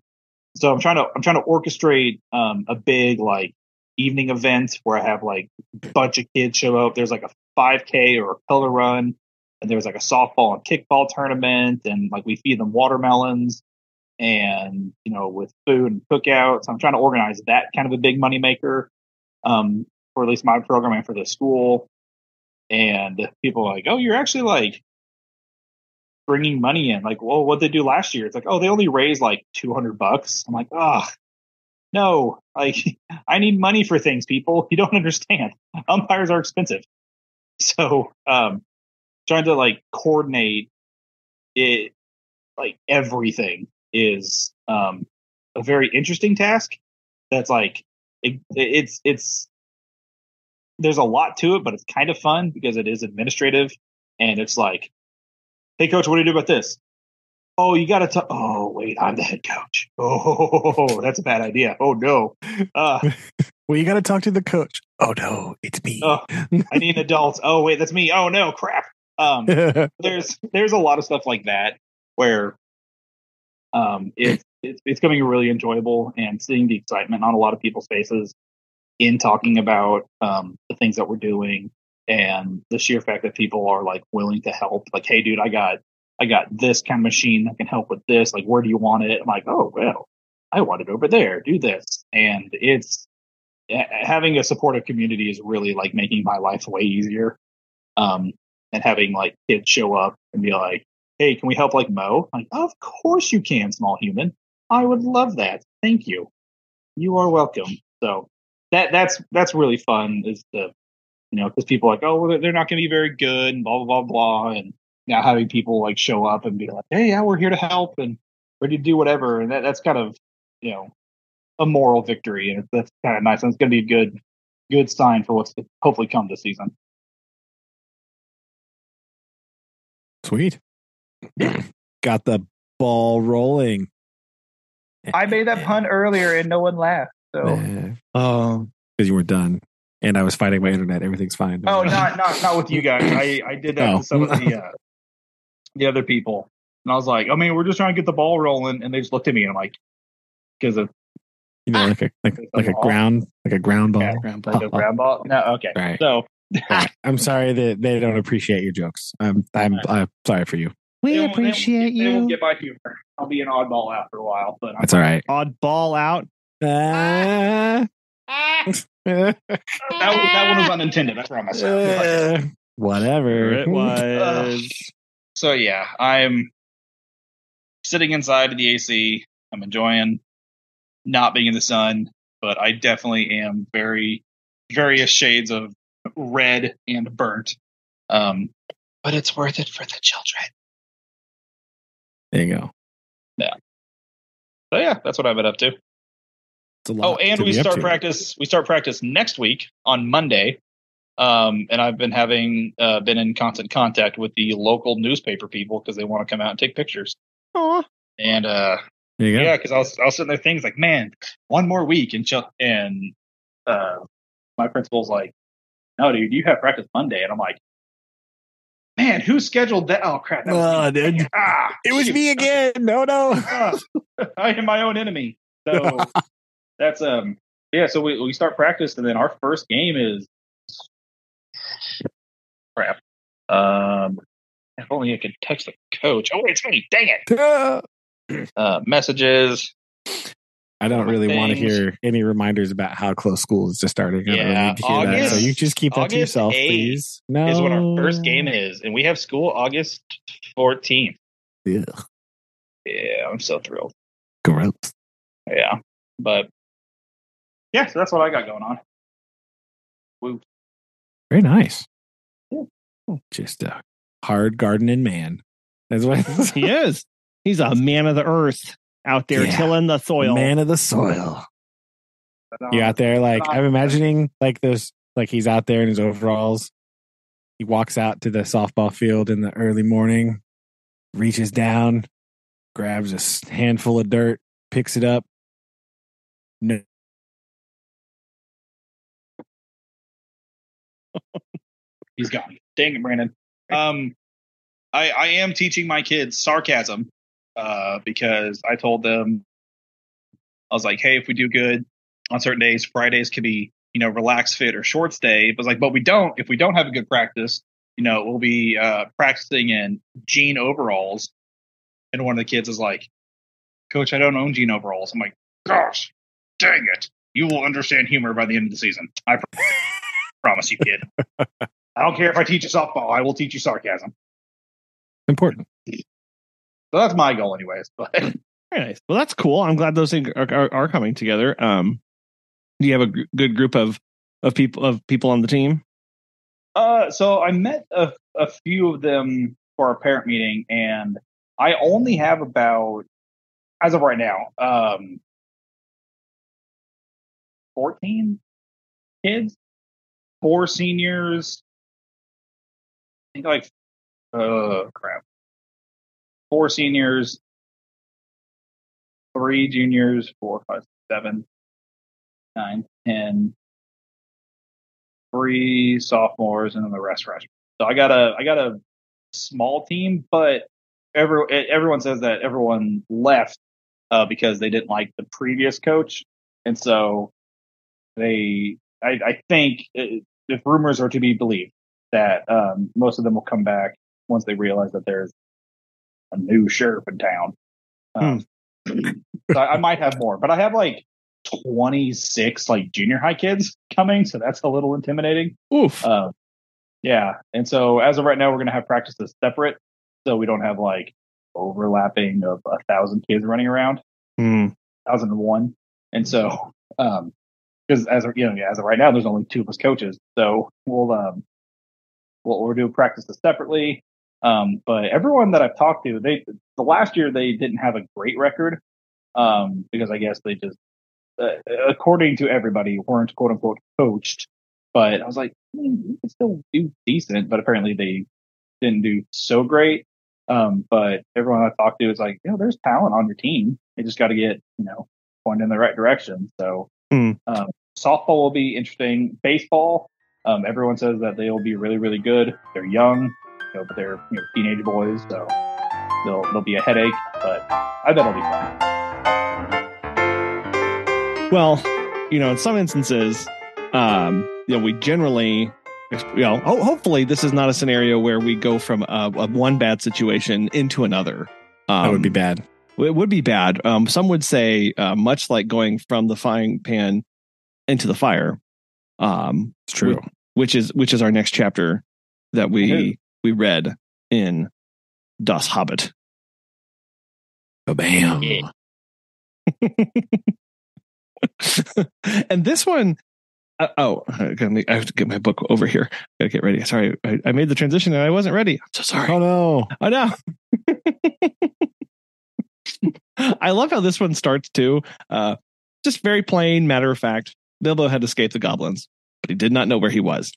Speaker 3: so I'm trying to I'm trying to orchestrate um, a big like evening event where I have like a bunch of kids show up. There's like a 5K or a color run, and there's like a softball and kickball tournament, and like we feed them watermelons and you know with food and cookouts. I'm trying to organize that kind of a big money maker um, for at least my program and for the school. And people are like, oh, you're actually like bringing money in. Like, well, what they do last year? It's like, oh, they only raised like 200 bucks. I'm like, oh, no, like I need money for things, people. You don't understand. Umpires are expensive. So, um, trying to like coordinate it, like everything is, um, a very interesting task. That's like, it, it's, it's, there's a lot to it, but it's kind of fun because it is administrative and it's like, hey coach, what do you do about this? Oh, you got to talk. Oh, wait, I'm the head coach. Oh, that's a bad idea. Oh no. Uh,
Speaker 2: Well, you got to talk to the coach. Oh no, it's me.
Speaker 3: oh, I need an adult. Oh wait, that's me. Oh no, crap. Um, there's there's a lot of stuff like that where um it's it's it's becoming really enjoyable and seeing the excitement on a lot of people's faces in talking about um the things that we're doing and the sheer fact that people are like willing to help like hey dude i got i got this kind of machine that can help with this. Like where do you want it? I'm like oh well i want it over there. Do this. And it's having a supportive community is really like making my life way easier. Um and having like kids show up and be like hey can we help like mo I'm like of course you can small human. I would love that. Thank you. You are welcome. So that that's that's really fun is the you know because people are like oh well, they're not going to be very good and blah blah blah blah and now having people like show up and be like hey yeah we're here to help and ready to do whatever and that, that's kind of you know a moral victory and that's kind of nice and it's going to be a good good sign for what's hopefully come this season
Speaker 2: Sweet. got the ball rolling.
Speaker 3: i made that pun earlier and no one laughed so
Speaker 2: Oh, because you were done, and I was fighting my internet. Everything's fine.
Speaker 3: Oh, not not not with you guys. I I did that
Speaker 2: Oh.
Speaker 3: with some of the uh, the other people, and I was like, I mean, we're just trying to get the ball rolling, and they just looked at me, and I'm like, because of
Speaker 2: you know, like a like, like a ground, like a ground ball.
Speaker 3: Yeah, like a ground ball. No, okay.
Speaker 2: Right.
Speaker 3: So
Speaker 2: Right. I'm sorry that they don't appreciate your jokes. I'm I'm, I'm sorry for you.
Speaker 1: We
Speaker 3: they won't- they won't-
Speaker 1: appreciate
Speaker 3: They won't get my humor. I'll be an oddball out for a while, but I'm
Speaker 2: That's all right.
Speaker 1: Oddball out.
Speaker 2: Ah.
Speaker 3: that, that one was unintended. I promise.
Speaker 2: Uh, whatever.
Speaker 1: It was.
Speaker 3: So yeah, I'm sitting inside the AC. I'm enjoying not being in the sun, but I definitely am very various shades of red and burnt. Um, but it's worth it for the children.
Speaker 2: There you go. Yeah.
Speaker 3: So yeah, that's what I've been up to.
Speaker 2: It's a lot
Speaker 3: Oh, and we start practice. We start practice next week on Monday. Um, and I've been having uh, been in constant contact with the local newspaper people because they want to come out and take pictures.
Speaker 1: Aw.
Speaker 3: And uh,
Speaker 2: There you go.
Speaker 3: Yeah, because I was I was sitting there thinking like, man, one more week and chill. And uh, my principal's like, no, dude, you have practice Monday, and I'm like, man, who scheduled that? Oh crap, that was
Speaker 2: Oh,
Speaker 3: me.
Speaker 2: dude.
Speaker 3: Ah,
Speaker 2: It was
Speaker 3: shoot.
Speaker 2: me again. No, no.
Speaker 3: I am my own enemy. So that's um yeah. So we we start practice, and then our first game is crap. Um, if only I could text the coach. Oh, wait it's me. Dang it. Uh, messages.
Speaker 2: I don't really want to hear any reminders about how close school is just starting. I really
Speaker 3: Yeah,
Speaker 2: to hear that. So you just keep that to yourself,
Speaker 3: 8th
Speaker 2: please. No.
Speaker 3: is when our first game is, and we have school August 14th.
Speaker 2: Yeah.
Speaker 3: Yeah, I'm so thrilled.
Speaker 2: gross.
Speaker 3: Yeah, but yeah, so that's what I got going on. Woo.
Speaker 2: Very nice.
Speaker 3: Yeah.
Speaker 2: Just a hard gardening man. That's what
Speaker 1: he is. He's a man of the earth out there
Speaker 2: Yeah.
Speaker 1: tilling the soil.
Speaker 2: man of the soil.
Speaker 3: But, um,
Speaker 2: You out there, like I'm imagining, like those, like he's out there in his overalls. He walks out to the softball field in the early morning, reaches down, grabs a handful of dirt, picks it up.
Speaker 3: He's gone. Dang it, Brandon. Um, I I am teaching my kids sarcasm, uh, because I told them I was like, hey, if we do good on certain days, Fridays could be you know relax fit or shorts day. But like, but we don't. If we don't have a good practice, you know, we'll be uh, practicing in jean overalls. And one of the kids is like, Coach, I don't own jean overalls. I'm like, gosh, dang it. You will understand humor by the end of the season. I promise you, kid. I don't care if I teach you softball. I will teach you sarcasm.
Speaker 2: important.
Speaker 3: So that's my goal, anyways. But
Speaker 1: Very nice. Well, that's cool. I'm glad those things are, are, are coming together. Um, do you have a gr- good group of of people of people on the team?
Speaker 3: uh, so I met a, a few of them for our parent meeting, and I only have about, as of right now, um, 14 kids, four seniors. I think like, uh, crap, four seniors, three juniors, four, five, seven, nine, ten, three sophomores, and then the rest freshmen. So I got a I got a small team, but every everyone says that everyone left uh, because they didn't like the previous coach, and so they I, I think uh, if rumors are to be believed that um, most of them will come back once they realize that there's a new sheriff in town. Um, so I, I might have more, but I have like 26 like junior high kids coming, so that's a little intimidating.
Speaker 1: Oof.
Speaker 3: Uh, yeah, and so as of right now, we're going to have practices separate, so we don't have like overlapping of a thousand kids running around,
Speaker 1: Hmm.
Speaker 3: thousand and one, and so um, because as of, you know, as of right now, there's only two of us coaches, so we'll um, we'll, we'll do practices separately. Um, but everyone that I've talked to, they the last year they didn't have a great record, um, because I guess they just uh, according to everybody, weren't quote unquote coached. But I was like, "Hmm, you can still do decent, but apparently they didn't do so great. Um, but everyone I talked to is like, you know, there's talent on your team. They just got to get, you know, pointed in the right direction. So,
Speaker 1: Hmm.
Speaker 3: um, softball will be interesting. Baseball, um, everyone says that they'll be really, really good. They're young, you know, but they're you know, teenage boys, so they'll they'll be a headache. But I bet it'll be fun.
Speaker 1: Well, you know, in some instances, um, you know, we generally, you know, ho- hopefully this is not a scenario where we go from a, a one bad situation into another. Um,
Speaker 2: That would be bad.
Speaker 1: It would be bad. Um, some would say, uh, much like going from the frying pan into the fire. Um,
Speaker 2: It's true.
Speaker 1: which is which is our next chapter that we
Speaker 3: Mhm.
Speaker 1: we read in Das Hobbit.
Speaker 2: Bam.
Speaker 3: Yeah.
Speaker 1: and this one, uh, oh, I, make, I have to get my book over here. I Gotta get ready. Sorry, I, I made the transition and I wasn't ready. I'm so sorry.
Speaker 2: Oh no.
Speaker 1: Oh know. I love how this one starts too. Uh, just very plain, matter of fact. Bilbo had escaped the goblins, but he did not know where he was.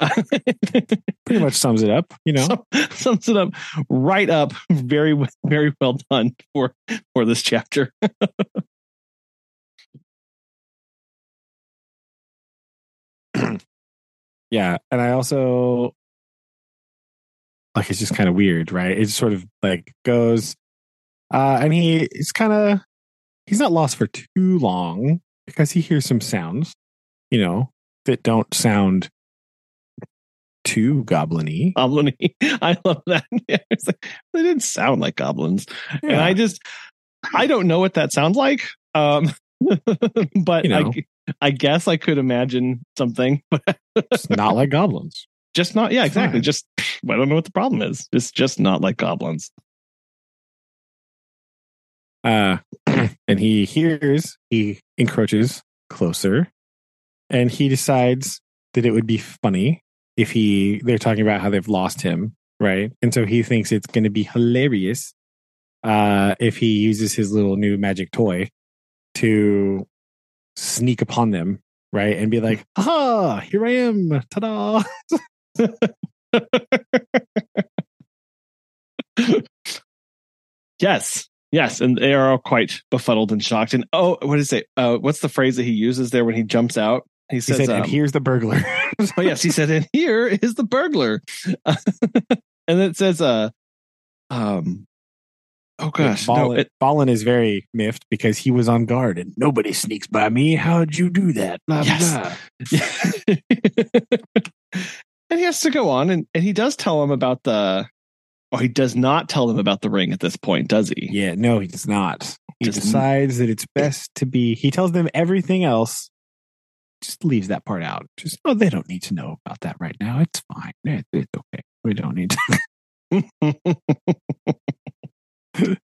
Speaker 2: Pretty much sums it up, you know.
Speaker 1: Sum- sums it up right up. Very, very well done for for this chapter.
Speaker 2: Yeah, and I also like it's just kind of weird, right? It sort of like goes, uh, and he is kind of he's not lost for too long because he hears some sounds, you know, that don't sound too goblin-y.
Speaker 1: Goblin. I love that. Yeah, it's like, they didn't sound like goblins, and I just I don't know what that sounds like. Um, but
Speaker 2: You know.
Speaker 1: I I guess I could imagine something, but
Speaker 2: It's not like goblins.
Speaker 1: just not. Yeah, exactly.
Speaker 2: Fine.
Speaker 1: Just I don't know what the problem is. It's just not like goblins.
Speaker 2: Uh, and he hears, he encroaches closer, and he decides that it would be funny if he, they're talking about how they've lost him, right? And so he thinks it's going to be hilarious uh, if he uses his little new magic toy to sneak upon them, right? And be like, ha, here I am, ta da.
Speaker 1: Yes. Yes. And they are all quite befuddled and shocked. And oh, what did he say? Uh, what's the phrase that he uses there when he jumps out? He
Speaker 2: He
Speaker 1: says,
Speaker 2: said,
Speaker 1: um,
Speaker 2: and here's the burglar.
Speaker 1: oh yes, he said, and here is the burglar. and it says, uh, um, oh gosh, no, it-
Speaker 2: Balin is very miffed because he was on guard and nobody sneaks by me. How'd you do that? Blah,
Speaker 1: Yes.
Speaker 2: blah.
Speaker 1: and he has to go on and, and he does tell him about the or he does not tell them about the ring at this point, does he?
Speaker 2: Yeah, no, he does not. He
Speaker 1: Just-
Speaker 2: decides that it's best to be. He tells them everything else. Just leaves that part out. Just oh, they don't need to know about that right now. It's fine. It- it's okay. We don't need to.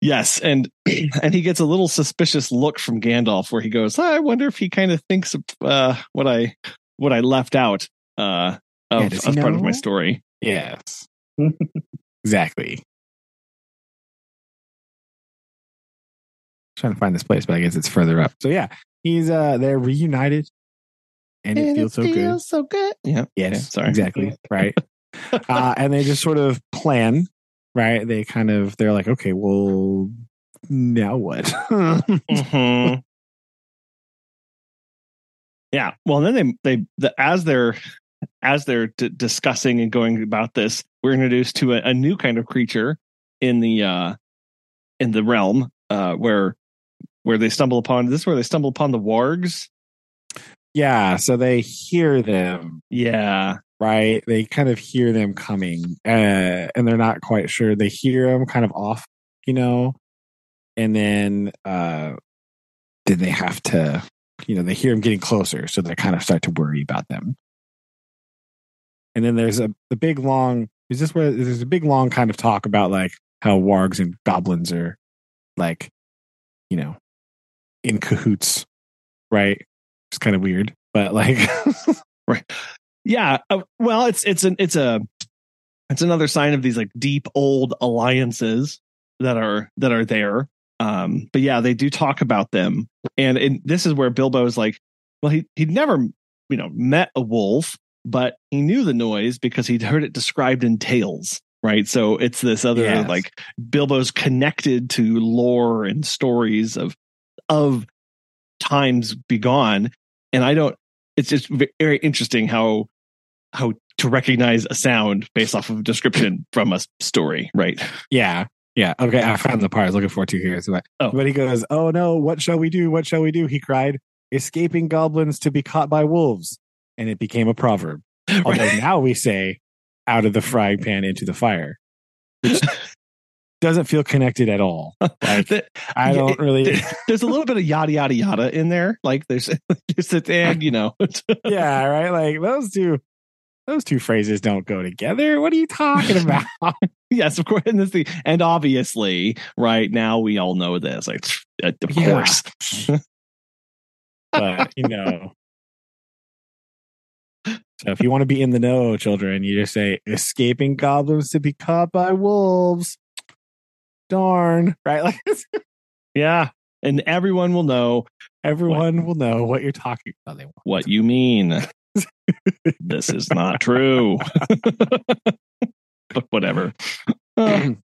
Speaker 1: yes, and and he gets a little suspicious look from Gandalf where he goes, I wonder if he kind of thinks of uh, what I what I left out uh, of
Speaker 2: Yeah,
Speaker 1: as part of my story.
Speaker 2: yes, exactly. Trying to find this place, but I guess it's further up. So yeah, he's uh they're reunited, and it feels so good.
Speaker 1: so good. Yeah.
Speaker 2: Yes,
Speaker 1: Okay, sorry.
Speaker 2: exactly. Right. uh, and they just sort of plan, right? They kind of they're like, okay, well, now what?
Speaker 1: Mhm. Yeah. Well, then they they the, as they're as they're d- discussing and going about this, we're introduced to a, a new kind of creature in the uh in the realm uh where where they stumble upon this is where they stumble upon the wargs.
Speaker 2: yeah. So they hear them,
Speaker 1: Yeah.
Speaker 2: right? They kind of hear them coming, uh, and they're not quite sure. They hear them kind of off, you know, and then uh, then they have to, you know, they hear them getting closer, so they kind of start to worry about them. And then there's a the big long. Is this where there's a big long kind of talk about like how wargs and goblins are like, you know, in cahoots, right? It's kind of weird, but like, right?
Speaker 1: Yeah. Uh, well, it's it's an it's a it's another sign of these like deep old alliances that are that are there. Um, but yeah, they do talk about them, and, and this is where Bilbo's like, well, he he'd never you know met a wolf, but he knew the noise because he'd heard it described in tales. Right. So it's this other
Speaker 2: Yes.
Speaker 1: like Bilbo's connected to lore and stories of of times begone. And I don't it's just very interesting how how to recognize a sound based off of a description from a story, right?
Speaker 2: Yeah. Yeah. Okay. I found the part I was looking for to here. So,
Speaker 1: Oh.
Speaker 2: but he goes, Oh no, what shall we do? What shall we do? He cried, escaping goblins to be caught by wolves. And it became a proverb. Although
Speaker 1: Right.
Speaker 2: now we say, out of the frying pan into the fire, which doesn't feel connected at all. Like,
Speaker 1: The-
Speaker 2: I don't
Speaker 1: it-
Speaker 2: really.
Speaker 1: there's a little bit of yada yada yada in there. Like there's just at the end, you know.
Speaker 2: yeah. Right. Like those two. Those two phrases don't go together. What are you talking about?
Speaker 1: yes, of course. And this the and obviously, right now we all know this. Like, of
Speaker 2: Yeah.
Speaker 1: course.
Speaker 2: but you know. So if you want to be in the know, children, you just say escaping goblins to be caught by wolves. Darn, right? Like
Speaker 1: Yeah. And everyone will know
Speaker 2: everyone will know what you're talking about. They
Speaker 1: what you mean. this is not true. but whatever.
Speaker 2: And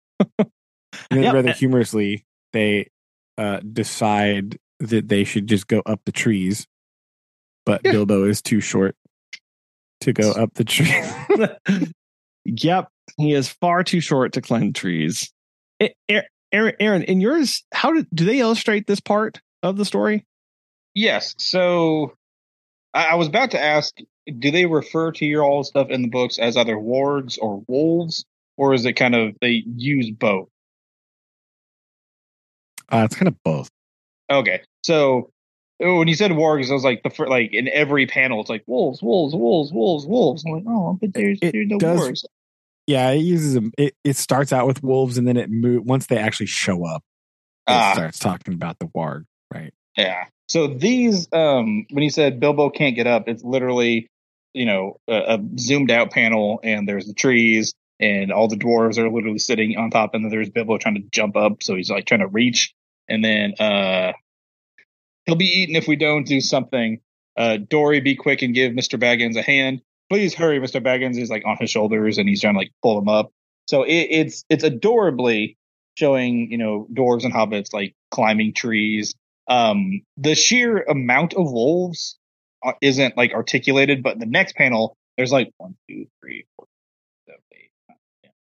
Speaker 2: then
Speaker 1: Yeah.
Speaker 2: rather humorously, they uh, decide that they should just go up the trees, but
Speaker 1: Yeah.
Speaker 2: Bilbo is too short to go up the tree.
Speaker 1: yep, he is far too short to climb trees. A- A- Aaron, Aaron, in yours, how did do they illustrate this part of the story?
Speaker 3: Yes. So I, I was about to ask, do they refer to your all stuff in the books as either wargs or wolves, or is it kind of they use both?
Speaker 2: Uh, it's kind of both.
Speaker 3: Okay. So when you said wargs, I was like the fir- like in every panel, it's like wolves, wolves, wolves, wolves, wolves. I'm like, oh, but there's
Speaker 2: It
Speaker 3: there's no
Speaker 2: does-
Speaker 3: wargs.
Speaker 2: Yeah, it uses them. It, it starts out with wolves, and then it move once they actually show up. It
Speaker 3: Ah.
Speaker 2: starts talking about the warg, right?
Speaker 3: Yeah. So these, um, when you said Bilbo can't get up, it's literally, you know, a, a zoomed out panel, and there's the trees, and all the dwarves are literally sitting on top, and then there's Bilbo trying to jump up, so he's like trying to reach, and then uh, he'll be eaten if we don't do something. Uh, Dori, be quick and give Mister Baggins a hand. Please hurry, Mister Baggins is like on his shoulders, and he's trying to like pull him up. So it, it's it's adorably showing you know dwarves and hobbits like climbing trees. Um, the sheer amount of wolves uh, isn't like articulated, but the next panel there's like one, two, three, four, seven, eight, nine, ten.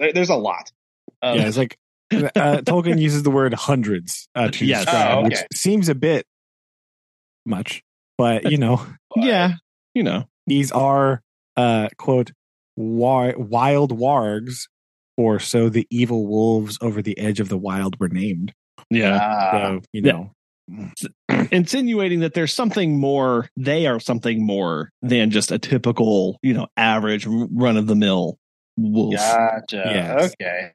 Speaker 3: There, there's a lot. Um,
Speaker 2: yeah, it's like uh, Tolkien uses the word hundreds uh, to
Speaker 1: Yes.
Speaker 2: describe,
Speaker 3: Oh,
Speaker 2: which seems a bit much, but you know,
Speaker 1: Yeah, you know.
Speaker 2: these are uh, quote wa- wild wargs, or so the evil wolves over the edge of the wild were named.
Speaker 1: Yeah.
Speaker 3: ah,
Speaker 2: So you
Speaker 1: Yeah.
Speaker 2: know,
Speaker 1: Insinuating that there's something more, they are something more than just a typical, you know, average run of the mill wolf.
Speaker 3: Gotcha.
Speaker 2: Yes.
Speaker 3: Okay.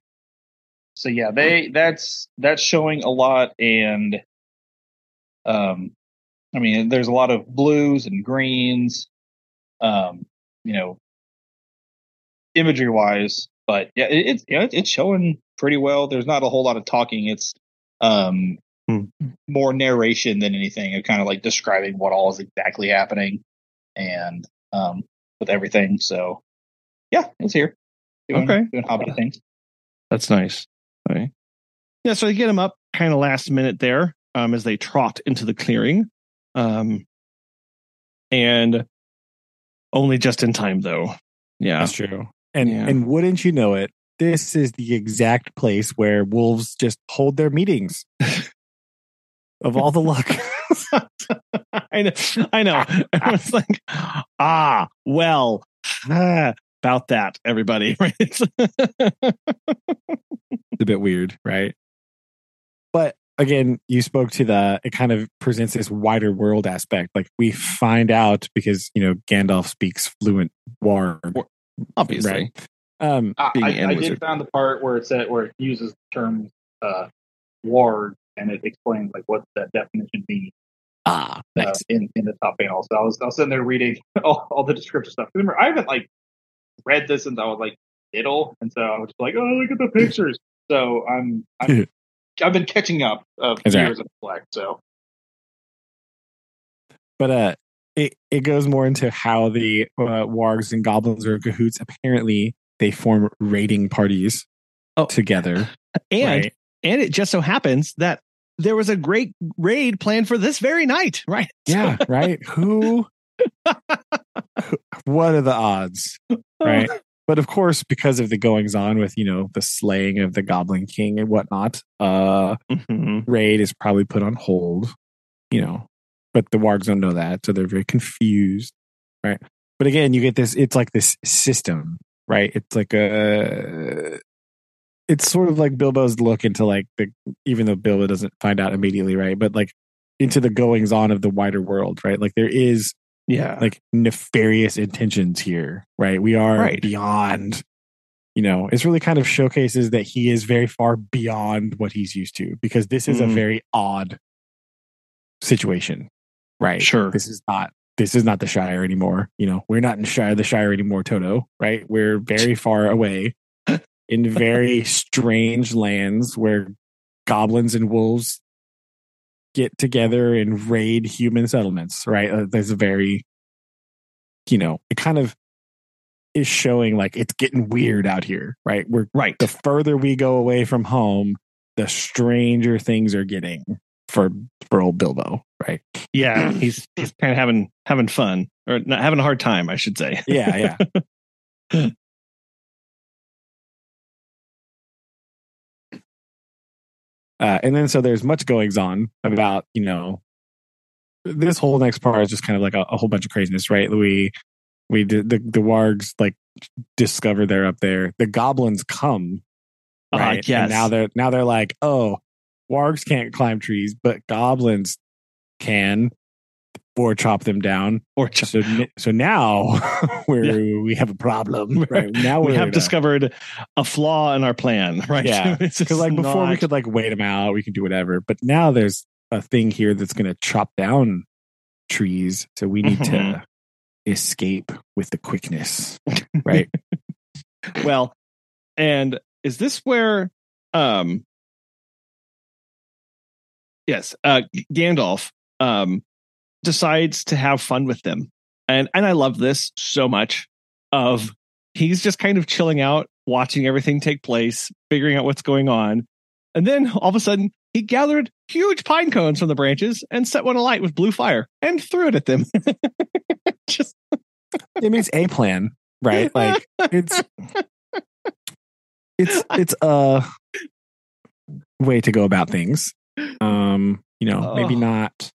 Speaker 3: So yeah, they that's that's showing a lot, and um, I mean, there's a lot of blues and greens, um, you know, imagery wise, but yeah, it, it's yeah, it's showing pretty well. There's not a whole lot of talking. It's um
Speaker 1: Hmm.
Speaker 3: more narration than anything, of kind of like describing what all is exactly happening, and um with everything. So yeah, it's here. Doing,
Speaker 1: Okay.
Speaker 3: doing hobbit things.
Speaker 1: That's nice. Okay. Yeah, so they get him up kind of last minute there um, as they trot into the clearing. Um, and only just in time, though. Yeah.
Speaker 2: that's true. And
Speaker 1: Yeah.
Speaker 2: and wouldn't you know it, this is the exact place where wolves just hold their meetings. of all the luck.
Speaker 1: I know. I know. I was like, ah, well, ah, about that, everybody. Right?
Speaker 2: It's a bit weird, right? But again, you spoke to the it kind of presents this wider world aspect. Like we find out because you know Gandalf speaks fluent Warg.
Speaker 1: Obviously.
Speaker 2: Right. Um,
Speaker 3: I,
Speaker 1: Being
Speaker 3: I, I did found the part where it said where it uses the term uh, "ward" and it explains like what that definition means
Speaker 2: ah,
Speaker 3: uh, in in the top panel. So I was I was sitting there reading all, all the descriptive stuff. Remember, I haven't like read this since I was like little, and so I was just like, oh, look at the pictures. So I'm I'm I've been catching up of
Speaker 2: Exactly.
Speaker 3: years of Fleck. So
Speaker 2: but uh, it it goes more into how the uh, wargs and goblins are in cahoots. Apparently, they form raiding parties
Speaker 1: Oh.
Speaker 2: together.
Speaker 1: And
Speaker 2: right?
Speaker 1: and it just so happens that there was a great raid planned for this very night, right?
Speaker 2: yeah, right. Who? what are the odds? Right. But of course, because of the goings on with you know the slaying of the Goblin King and whatnot, uh,
Speaker 1: Mhm.
Speaker 2: raid is probably put on hold. You know, but the wargs don't know that, so they're very confused, right? But again, you get this. It's like this system, right? It's like a. It's sort of like Bilbo's look into like the, even though Bilbo doesn't find out immediately, right? But like into the goings on of the wider world, right? Like there is
Speaker 1: Yeah.
Speaker 2: like nefarious intentions here, right? We are
Speaker 1: Right.
Speaker 2: beyond, you know, it's really kind of showcases that he is very far beyond what he's used to because this is a
Speaker 1: Mhm.
Speaker 2: very odd situation, right?
Speaker 1: Sure.
Speaker 2: This is not. This is not the Shire anymore. You know, we're not in Shire, the Shire anymore, Toto, right? We're very far away in very strange lands where goblins and wolves get together and raid human settlements, right? Uh, there's a very, you know, it kind of is showing like it's getting weird out here, right? We're
Speaker 1: right.
Speaker 2: the further we go away from home, the stranger things are getting for for old Bilbo, right?
Speaker 1: Yeah. He's he's kind of having having fun or not having a hard time, I should say.
Speaker 2: Yeah, yeah. Uh, and then so there's much goings on about you know this whole next part is just kind of like a, a whole bunch of craziness, right? We we did the the wargs like discover they're up there. The goblins come,
Speaker 1: Ah,
Speaker 2: right?
Speaker 1: yes.
Speaker 2: And now they're now they're like, oh, wargs can't climb trees, but goblins can, or chop them down.
Speaker 1: Or just
Speaker 2: So so now we're we have a problem. Right now
Speaker 1: we have
Speaker 2: in a-
Speaker 1: discovered a flaw in our plan, right?
Speaker 2: Yeah, because like before we could like wait them out, we can do whatever. But now there's a thing here that's going to chop down trees, so we need to
Speaker 1: Mhm.
Speaker 2: escape with the quickness, right?
Speaker 1: well, and is this where um yes, uh Gandalf um decides to have fun with them. And and I love this so much of he's just kind of chilling out watching everything take place, figuring out what's going on. And then all of a sudden, he gathered huge pine cones from the branches and set one alight with blue fire and threw it at them. Just
Speaker 2: it means a plan, right? Like it's it's it's a way to go about things. Um, you know, maybe not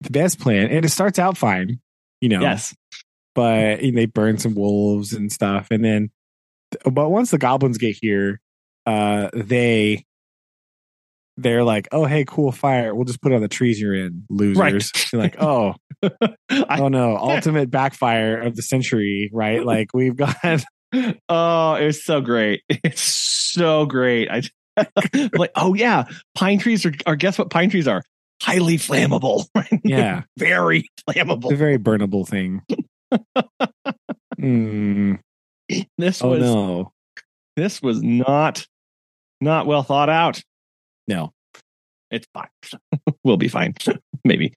Speaker 2: the best plan, and it starts out fine, you know.
Speaker 1: yes,
Speaker 2: but they burn some wolves and stuff, and then, but once the goblins get here, uh, they they're like, "Oh, hey, cool fire! We'll just put it on the trees you're in, losers."
Speaker 1: Right.
Speaker 2: You're like, "Oh, oh no, ultimate backfire of the century, right? Like we've got
Speaker 1: oh, it's so great. It's so great. I like, oh yeah, pine trees are, are guess what pine trees are? Highly flammable.
Speaker 2: yeah,
Speaker 1: Very flammable.
Speaker 2: it's a very burnable thing." Mm,
Speaker 1: This
Speaker 2: oh
Speaker 1: was
Speaker 2: no,
Speaker 1: this was not not well thought out.
Speaker 2: no.
Speaker 1: It's fine. we'll be fine. Maybe.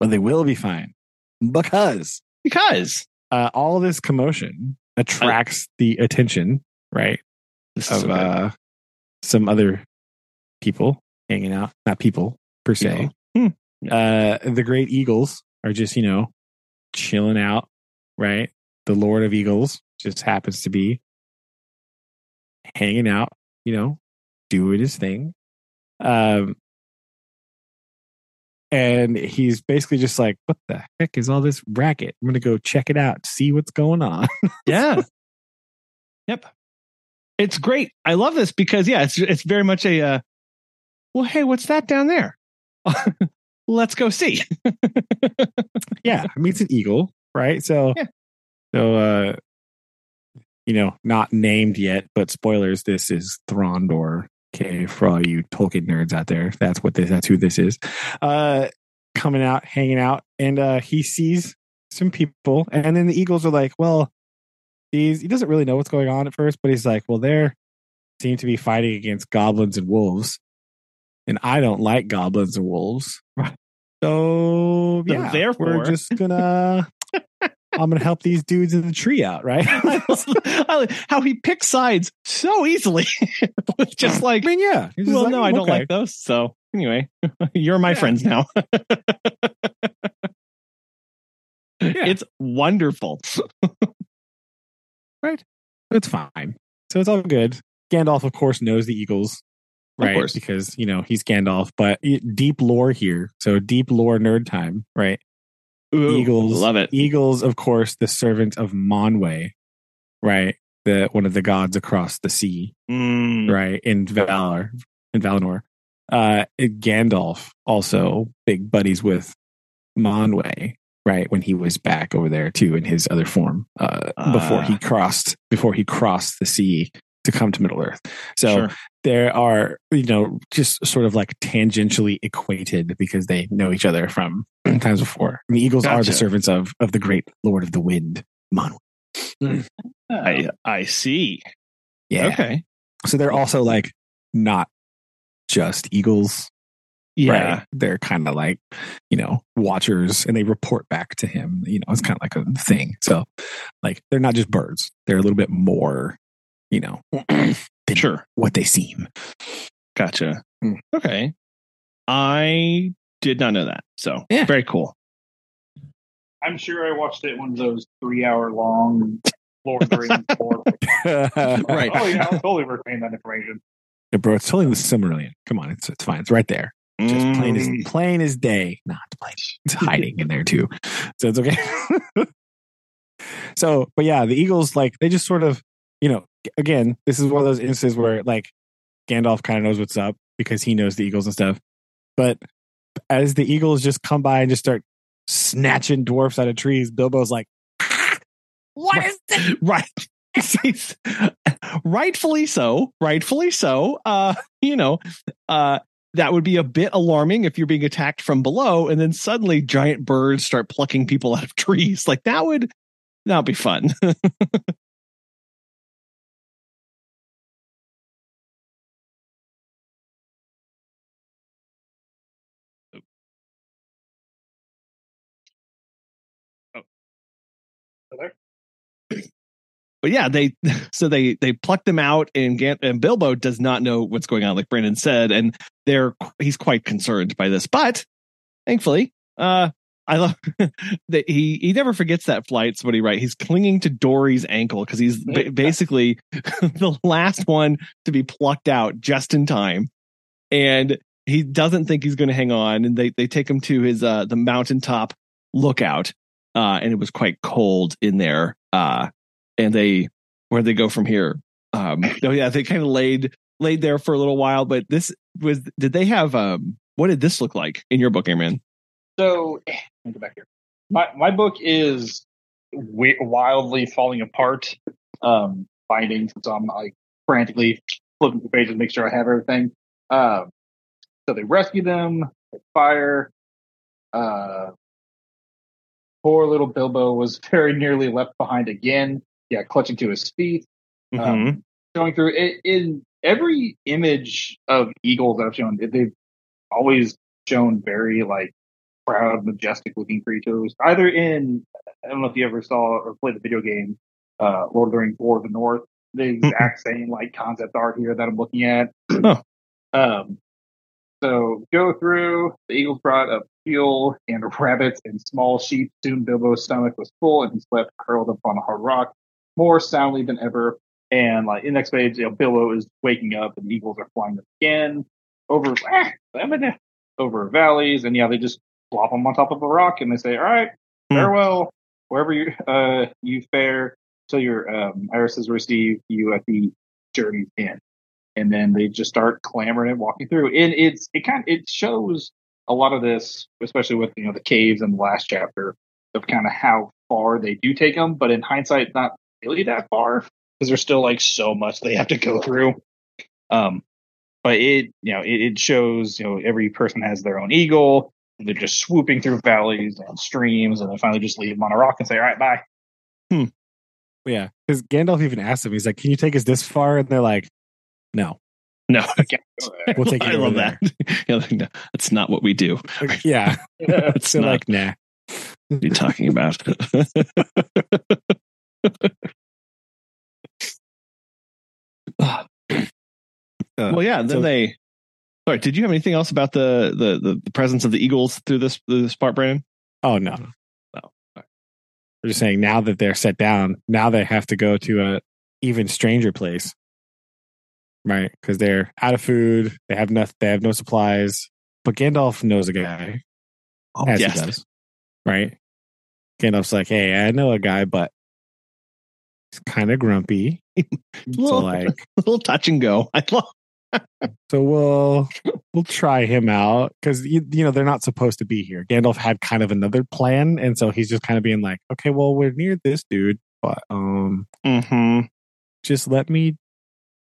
Speaker 2: But they will be fine because
Speaker 1: Because
Speaker 2: uh, all this commotion attracts the attention, right? of
Speaker 1: so
Speaker 2: uh, some other people hanging out, not people per se.
Speaker 1: Hmm.
Speaker 2: Uh, the great eagles are just, you know, chilling out, right? The Lord of Eagles just happens to be hanging out, you know, doing his thing. Um, and he's basically just like, what the heck is all this racket? I'm going to go check it out, see what's going on.
Speaker 1: yeah. yep. It's great. I love this because yeah, it's it's very much a uh, well, hey, what's that down there? Let's go see.
Speaker 2: yeah, I mean it's an eagle, right? So,
Speaker 1: Yeah.
Speaker 2: so uh, you know, not named yet, but spoilers. This is Thorondor. Okay, for all you Tolkien nerds out there, that's what this. That's who this is. Uh, coming out, hanging out, and uh, he sees some people, and then the eagles are like, "Well, he's he doesn't really know what's going on at first, but he's like, well, they're seem to be fighting against goblins and wolves, and I don't like goblins and wolves." So
Speaker 1: So
Speaker 2: yeah,
Speaker 1: therefore-
Speaker 2: we're just gonna. I'm gonna help these dudes in the tree out, right?
Speaker 1: How he picks sides so easily. Just like,
Speaker 2: I mean, yeah.
Speaker 1: Well,
Speaker 2: like,
Speaker 1: no, I
Speaker 2: "Mm,
Speaker 1: don't
Speaker 2: okay."
Speaker 1: like those. So anyway, you're my
Speaker 2: Yeah.
Speaker 1: friends now. It's wonderful. Right?
Speaker 2: It's fine. So it's all good. Gandalf, of course, knows the Eagles, right?
Speaker 1: course.
Speaker 2: Because you know he's Gandalf. But deep lore here, so deep lore nerd time, right?
Speaker 1: Ooh,
Speaker 2: Eagles,
Speaker 1: love it.
Speaker 2: Eagles, of course, the servant of Manwë, right? The one of the gods across the sea,
Speaker 1: Mm,
Speaker 2: right? In Valar, in Valinor. Uh, Gandalf also big buddies with Manwë, right? When he was back over there too in his other form, uh, before
Speaker 1: Ah.
Speaker 2: he crossed before he crossed the sea to come to Middle Earth. So
Speaker 1: Sure.
Speaker 2: There are you know just sort of like tangentially equated because they know each other from times before. And the Eagles are the servants of of the great Lord of the Wind, Manwë. Hmm.
Speaker 1: I I see.
Speaker 2: Yeah.
Speaker 1: Okay.
Speaker 2: So they're also like not just eagles.
Speaker 1: Yeah.
Speaker 2: Right? They're kind of like, you know, watchers and they report back to him. You know, it's kind of like a thing. So, like, they're not just birds, they're a little bit more, you know, than
Speaker 1: Sure.
Speaker 2: what they seem.
Speaker 1: Gotcha.
Speaker 2: Mm.
Speaker 1: Okay. I did not know that. So
Speaker 2: Yeah.
Speaker 1: very cool.
Speaker 3: I'm sure I watched it one of those three hour long Lord of the Rings. Lord.
Speaker 1: Right.
Speaker 3: Oh yeah, I'll totally retain that information.
Speaker 2: Yeah, bro, it's totally the Silmarillion. Come on, it's it's fine. It's right there. Just plain as
Speaker 1: Mm,
Speaker 2: plain as day. Not plain. It's hiding in there too. So it's okay. so, but yeah, the Eagles like they just sort of, you know, again, this is one of those instances where like Gandalf kind of knows what's up because he knows the Eagles and stuff. But as the Eagles just come by and just start snatching dwarfs out of trees, Bilbo's like, "What is this?"
Speaker 1: right. Rightfully so. Rightfully so. Uh, you know, uh, that would be a bit alarming if you're being attacked from below, and then suddenly giant birds start plucking people out of trees. Like that would that would be fun. but yeah, they so they they pluck them out, and, and Bilbo does not know what's going on, like Brandon said, and they're he's quite concerned by this. But thankfully, uh, I love that he he never forgets that flight. Somebody right, he's clinging to Dori's ankle because he's ba- basically the last one to be plucked out just in time, and he doesn't think he's going to hang on. And they they take him to his uh the mountaintop lookout, uh, and it was quite cold in there. Uh, and they where they go from here. Um, oh yeah, they kind of laid laid there for a little while, but this was did they have um what did this look like in your book, Airman?
Speaker 3: So let me go back here. My my book is wi- wildly falling apart. Um, finding so I'm like frantically flipping the pages, to make sure I have everything. Um, so they rescue them, they fire. Uh, poor little Bilbo was very nearly left behind again. Yeah, clutching to his feet. Um, going through it in every image of eagles that I've shown, they've always shown very like proud, majestic looking creatures. Either in I don't know if you ever saw or played the video game uh, Lord of the Rings War of the North, the exact same like concept art here that I'm looking at.
Speaker 1: Huh.
Speaker 3: Um, so go through. The eagles brought up fuel and rabbits and small sheep. Soon Bilbo's stomach was full and he slept curled up on a hard rock more soundly than ever. And like in the next page, you know, Bilbo is waking up and the eagles are flying up again over ah, over valleys, and yeah, they just plop them on top of a rock and they say, "All right,
Speaker 1: Hmm.
Speaker 3: farewell, wherever you uh you fare till your um, irises receive you at the journey's end." And then they just start clamoring and walking through, and it's it kind of, it shows a lot of this, especially with you know the caves in the last chapter of kind of how far they do take them, but in hindsight, not really that far because there's still like so much they have to go through. Um, but it you know it, it shows you know every person has their own eagle. And they're just swooping through valleys and streams, and they finally just leave them on a rock and say, "All right, bye." Hmm.
Speaker 2: Yeah, because Gandalf even asked him. He's like, "Can you take us this far?" And they're like, "No."
Speaker 1: No,
Speaker 2: We'll take
Speaker 1: I
Speaker 2: over
Speaker 1: love that. You're like, no, that's not what we do.
Speaker 2: Like, yeah,
Speaker 1: It's not
Speaker 2: like, "Nah."
Speaker 1: what you're talking about.
Speaker 2: Uh,
Speaker 1: well, yeah. Then
Speaker 2: so-
Speaker 1: they. Sorry, did you have anything else about the, the the the presence of the Eagles through this through this part, Brandon?
Speaker 2: Oh no, no.
Speaker 1: Oh,
Speaker 2: We're just saying now that they're set down, now they have to go to a even stranger place, right? Because they're out of food, they have nothing, they have no supplies. But Gandalf knows a guy,
Speaker 1: Oh,
Speaker 2: as
Speaker 1: yes.
Speaker 2: he does, right? Gandalf's like, "Hey, I know a guy, but he's kind of grumpy, so
Speaker 1: Little,
Speaker 2: like,
Speaker 1: little touch and go. I love.
Speaker 2: so we'll we'll try him out because you, you know they're not supposed to be here. Gandalf had kind of another plan, and so he's just kind of being like, "Okay, well, we're near this dude, but um."
Speaker 1: Mm-hmm.
Speaker 2: just let me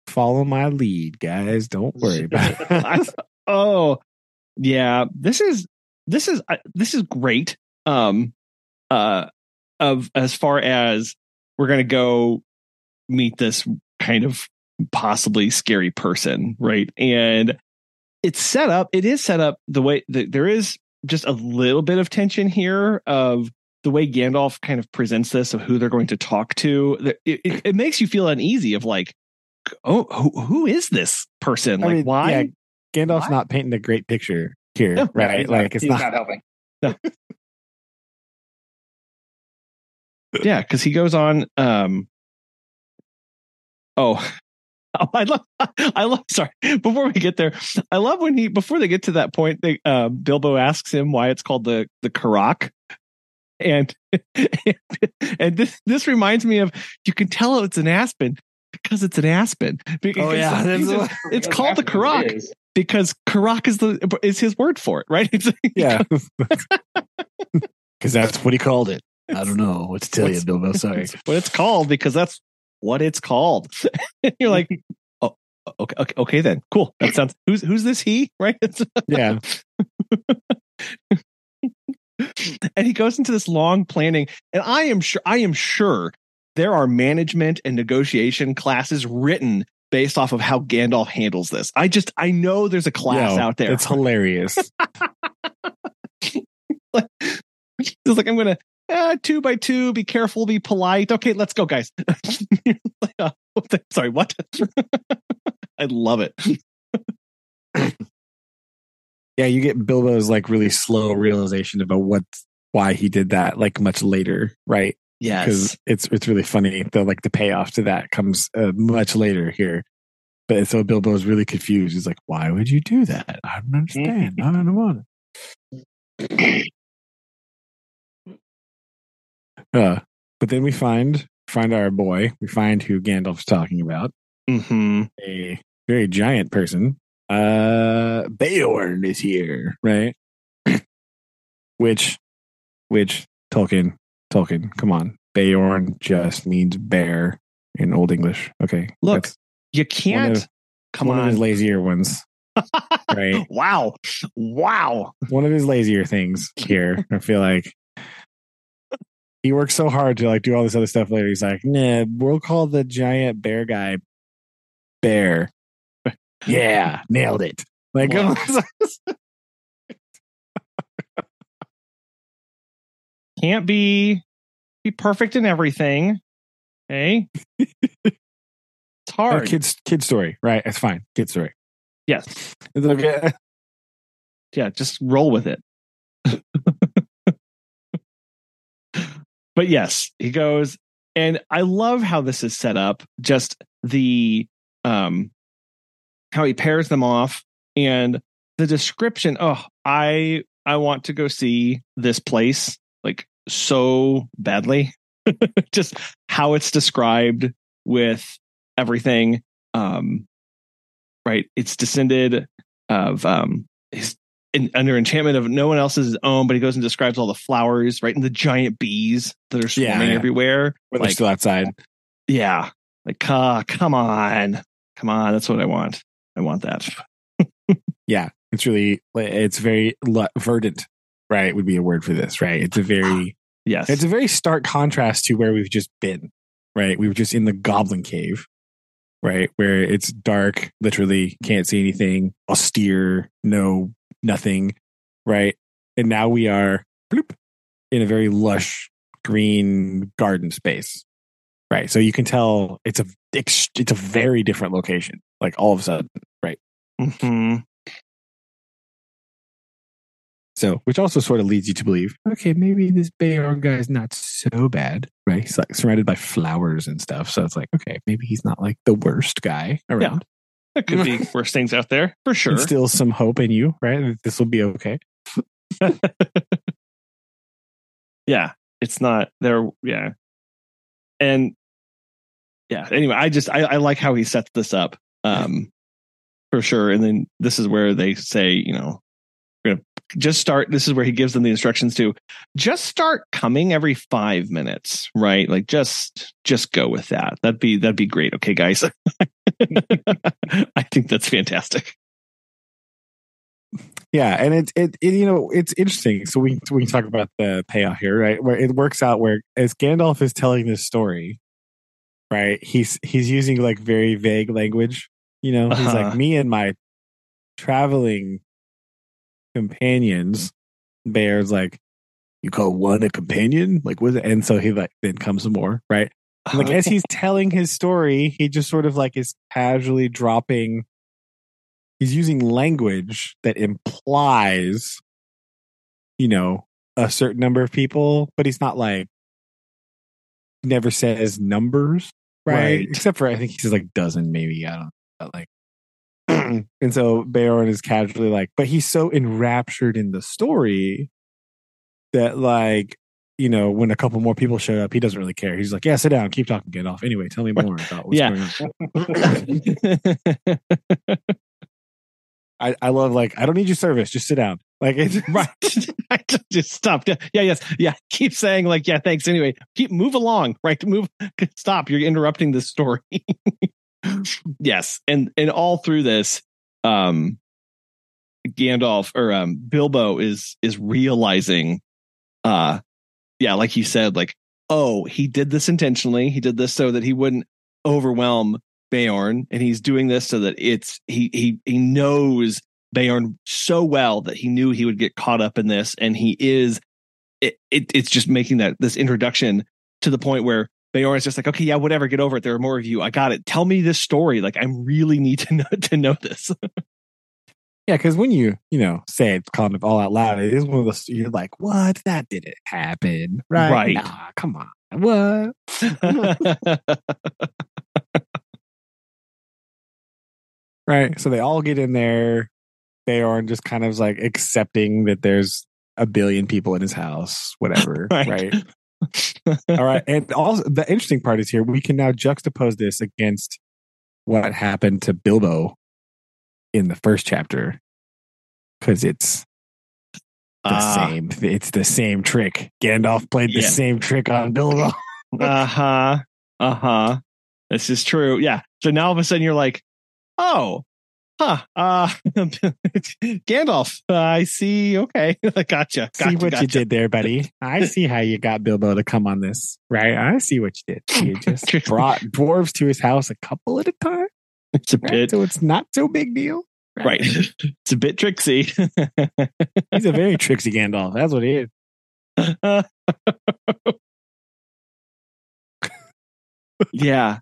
Speaker 2: follow my lead, guys. Don't worry about it.
Speaker 1: Oh, yeah. This is this is uh, this is great. Um, uh, of as far as we're gonna go meet this kind of possibly scary person, right? And it's set up. It is set up the way that there is just a little bit of tension here of the way Gandalf kind of presents this of who they're going to talk to. It, it, it makes you feel uneasy of like, oh, who, who is this person?
Speaker 2: I
Speaker 1: Like,
Speaker 2: mean,
Speaker 1: why?
Speaker 2: yeah, Gandalf's
Speaker 1: Why?
Speaker 2: not painting a great picture here,
Speaker 1: No,
Speaker 2: right?
Speaker 3: He's
Speaker 2: like it's
Speaker 3: he's
Speaker 2: not.
Speaker 3: not helping.
Speaker 1: yeah, because he goes on. Um, oh, oh, I love, I love. Sorry, before we get there, I love when he before they get to that point, they uh, Bilbo asks him why it's called the the Carrock. And and this this reminds me of you can tell it's an aspen because it's an aspen. Because
Speaker 2: Oh, yeah,
Speaker 1: it's, it's called the
Speaker 3: it Carrock
Speaker 1: because Carrock is the is his word for it, right? It's
Speaker 2: yeah, because that's what he called it. I don't know what to tell you, Bilbo. Sorry.
Speaker 1: What it's called because that's what it's called. You're like, oh, okay, okay, okay, then cool. That sounds. Who's who's this he? Right?
Speaker 2: Yeah,
Speaker 1: and he goes into this long planning, and I am sure, I am sure there are management and negotiation classes written based off of how Gandalf handles this. I just, I know there's a class
Speaker 2: Yo,
Speaker 1: out there.
Speaker 2: It's hilarious.
Speaker 1: it's like I'm gonna uh, two by two, be careful, be polite. Okay, let's go, guys. uh, sorry, what? I love it.
Speaker 2: yeah, you get Bilbo's like really slow realization about what why he did that like much later, right? Yeah. Because it's it's really funny. The like the payoff to that comes uh, much later here. But so Bilbo's really confused. He's like, "Why would you do that? I don't understand. I don't want it." Uh, but then we find find our boy. We find who Gandalf's talking about.
Speaker 1: Mm-hmm.
Speaker 2: A very giant person. Uh, Beorn is here, right? which, which Tolkien, Tolkien, come on. Beorn just means bear in Old English. Okay,
Speaker 1: look, you can't.
Speaker 2: Of,
Speaker 1: come
Speaker 2: one
Speaker 1: on,
Speaker 2: of his lazier ones. right?
Speaker 1: Wow, wow.
Speaker 2: One of his lazier things here. I feel like he works so hard to like do all this other stuff later. He's like, nah, we'll call the giant bear guy bear. yeah, nailed it. Like,
Speaker 1: can't be be perfect in everything. Okay, it's hard.
Speaker 2: Kids, kid story, right? It's fine. Kid story.
Speaker 1: Yes,
Speaker 2: it's okay.
Speaker 1: Yeah, just roll with it. But yes, he goes, and I love how this is set up. Just the um, how he pairs them off and the description. Oh, I I want to go see this place like so badly. Just how it's described with everything. Um, right, it's descended of um, his in, under enchantment of no one else's own, but he goes and describes all the flowers, right, and the giant bees that are swarming
Speaker 2: Yeah, yeah.
Speaker 1: everywhere.
Speaker 2: When they're still outside.
Speaker 1: yeah, like, uh, come on, come on, that's what I want. I want that.
Speaker 2: Yeah, it's really it's very verdant, right? Would be a word for this, right? It's a very
Speaker 1: Yes,
Speaker 2: it's a very stark contrast to where we've just been, right? We were just in the Goblin Cave, right, where it's dark, literally can't see anything, austere, no nothing, right? And now we are bloop, in a very lush green garden space, right? So you can tell it's a it's a very different location, like all of a sudden, right?
Speaker 1: Mhm.
Speaker 2: So, which also sort of leads you to believe, okay, maybe this Beorn guy is not so bad, right? He's like surrounded by flowers and stuff. So it's like, okay, maybe he's not like the worst guy around.
Speaker 1: There could be worse things out there for sure.
Speaker 2: Instills some hope in you, right? This will be okay.
Speaker 1: yeah, it's not there. Yeah, and yeah. Anyway, I just I, I like how he sets this up, um, for sure. And then this is where they say, you know, we're gonna just start. This is where he gives them the instructions to just start coming every five minutes, right? Like just just go with that. That'd be that'd be great. Okay, guys. I think that's fantastic.
Speaker 2: Yeah, and it, it it you know it's interesting. So we we can talk about the payoff here, right? Where it works out where as Gandalf is telling this story, right? He's he's using like very vague language. You know, he's
Speaker 1: Uh-huh.
Speaker 2: like me and my traveling companions. Bear's like, you call one a companion? Like what? And so he like then comes more, right? And, like oh, as he's telling his story, he just sort of like is casually dropping. He's using language that implies, you know, a certain number of people, but he's not like never says numbers, right?
Speaker 1: Right.
Speaker 2: Except for I think he says like dozen, maybe I don't know, but like. and so Beorn is casually like, but he's so enraptured in the story that like you know, when a couple more people showed up, he doesn't really care. He's like, "Yeah, sit down, keep talking, get off. Anyway, tell me more about what's
Speaker 1: Yeah.
Speaker 2: going on." I, I love like, I don't need your service. Just sit down. Like, it's,
Speaker 1: right. I just- stop. Yeah, yeah, yes, yeah. Keep saying like, yeah, thanks. Anyway, keep move along. Right, move. Stop. You're interrupting the story. yes, and and all through this, um, Gandalf or um Bilbo is is realizing, uh, yeah, like you said, like, oh, he did this intentionally. He did this so that he wouldn't overwhelm Beorn, and he's doing this so that it's he he he knows Beorn so well that he knew he would get caught up in this, and he is it, it it's just making that this introduction to the point where Beorn is just like, okay, yeah, whatever, get over it. There are more of you. I got it. Tell me this story. Like, I really need to know to know this.
Speaker 2: Yeah, because when you you know say it kind of all out loud, it is one of those you're like, what? That didn't happen, right?
Speaker 1: Right.
Speaker 2: Nah, come on, what? Right. So they all get in there. Beorn just kind of like accepting that there's a billion people in his house, whatever.
Speaker 1: Right.
Speaker 2: right. All right. And also, the interesting part is here we can now juxtapose this against what happened to Bilbo in the first chapter because it's the
Speaker 1: Ah.
Speaker 2: same. It's the same trick. Gandalf played the
Speaker 1: Yeah.
Speaker 2: same trick on Bilbo.
Speaker 1: uh huh. Uh huh. This is true. Yeah. So now all of a sudden you're like, oh, huh. Uh, Gandalf. Uh, I see. Okay. gotcha. gotcha.
Speaker 2: see what
Speaker 1: gotcha.
Speaker 2: you did there, buddy. I see how you got Bilbo to come on this, right? I see what you did. You just brought dwarves to his house a couple at a time,
Speaker 1: It's a
Speaker 2: right?
Speaker 1: bit
Speaker 2: so it's not so big deal.
Speaker 1: right. it's a bit tricksy.
Speaker 2: He's a very tricksy Gandalf. That's what he is.
Speaker 1: yeah.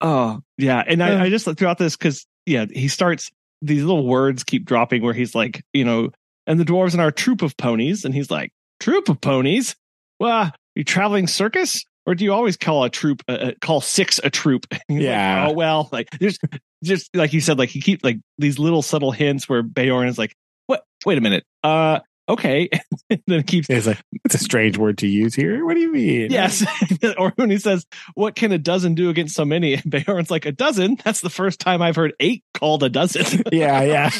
Speaker 1: Oh, yeah. And I, I just throughout this because yeah, he starts these little words keep dropping where he's like, you know, and the dwarves in our troop of ponies, and he's like, troop of ponies. Well, you traveling circus, or do you always call a troop uh, uh, call six a troop? He's like,
Speaker 2: Yeah.
Speaker 1: oh well, like there's just like you said, like he keep like these little subtle hints where Beorn is like, what? Wait a minute. Uh, okay. and then it keeps
Speaker 2: It's like it's a strange word to use here. What do you mean?
Speaker 1: Yes. or when he says, What can a dozen do against so many? And Beorn's like, A dozen? That's the first time I've heard eight called a dozen.
Speaker 2: Yeah, yeah.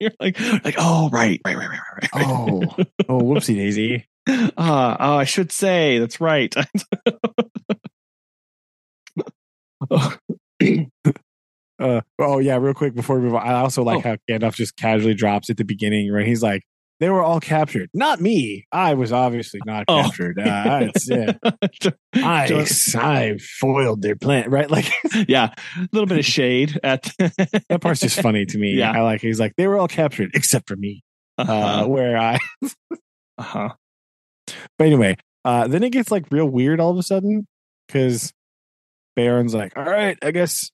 Speaker 1: You're like, like, oh right, right, right, right, right, right.
Speaker 2: oh, oh, whoopsie daisy.
Speaker 1: Ah, oh, I should say that's right.
Speaker 2: Uh, oh yeah, real quick before we move on, I also like
Speaker 1: Oh.
Speaker 2: how Gandalf just casually drops at the beginning, right? He's like, "They were all captured, not me. I was obviously not
Speaker 1: Oh.
Speaker 2: captured. Uh, it's, yeah. I. I foiled their plan, right? Like
Speaker 1: yeah, a little bit of shade at
Speaker 2: that part's just funny to me.
Speaker 1: Yeah.
Speaker 2: I like. He's like, they were all captured except for me, uh,
Speaker 1: uh-huh.
Speaker 2: where I.
Speaker 1: uh-huh.
Speaker 2: But anyway, uh, then it gets like real weird all of a sudden because Beorn's like, "All right, I guess."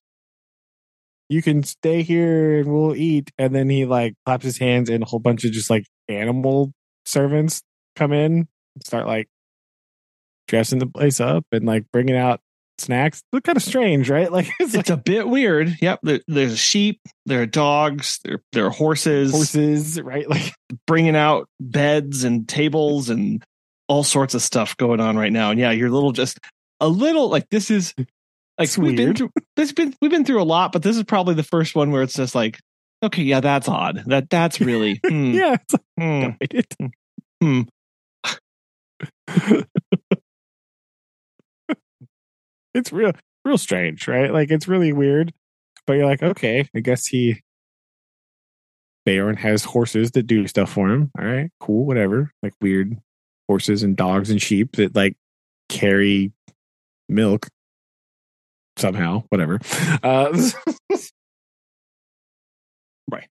Speaker 2: You can stay here and we'll eat. And then he like claps his hands and a whole bunch of just like animal servants come in and start like dressing the place up and like bringing out snacks. Look kind of strange, right? Like it's like
Speaker 1: a bit weird. Yep. There, there's sheep, there are dogs, there, there are horses,
Speaker 2: horses, right? Like
Speaker 1: bringing out beds and tables and all sorts of stuff going on right now. And yeah, you're a little just a little like this is like
Speaker 2: It's
Speaker 1: we've been
Speaker 2: weird.
Speaker 1: through this been we've been through a lot, but this is probably the first one where it's just like, okay, yeah, that's odd. That that's really hmm,
Speaker 2: yeah, it's like, it-
Speaker 1: Hmm.
Speaker 2: it's real, real strange, right? Like it's really weird, but you're like, okay, I guess he, Beorn has horses that do stuff for him. All right, cool, whatever. Like weird horses and dogs and sheep that like carry milk somehow, whatever. Uh, right.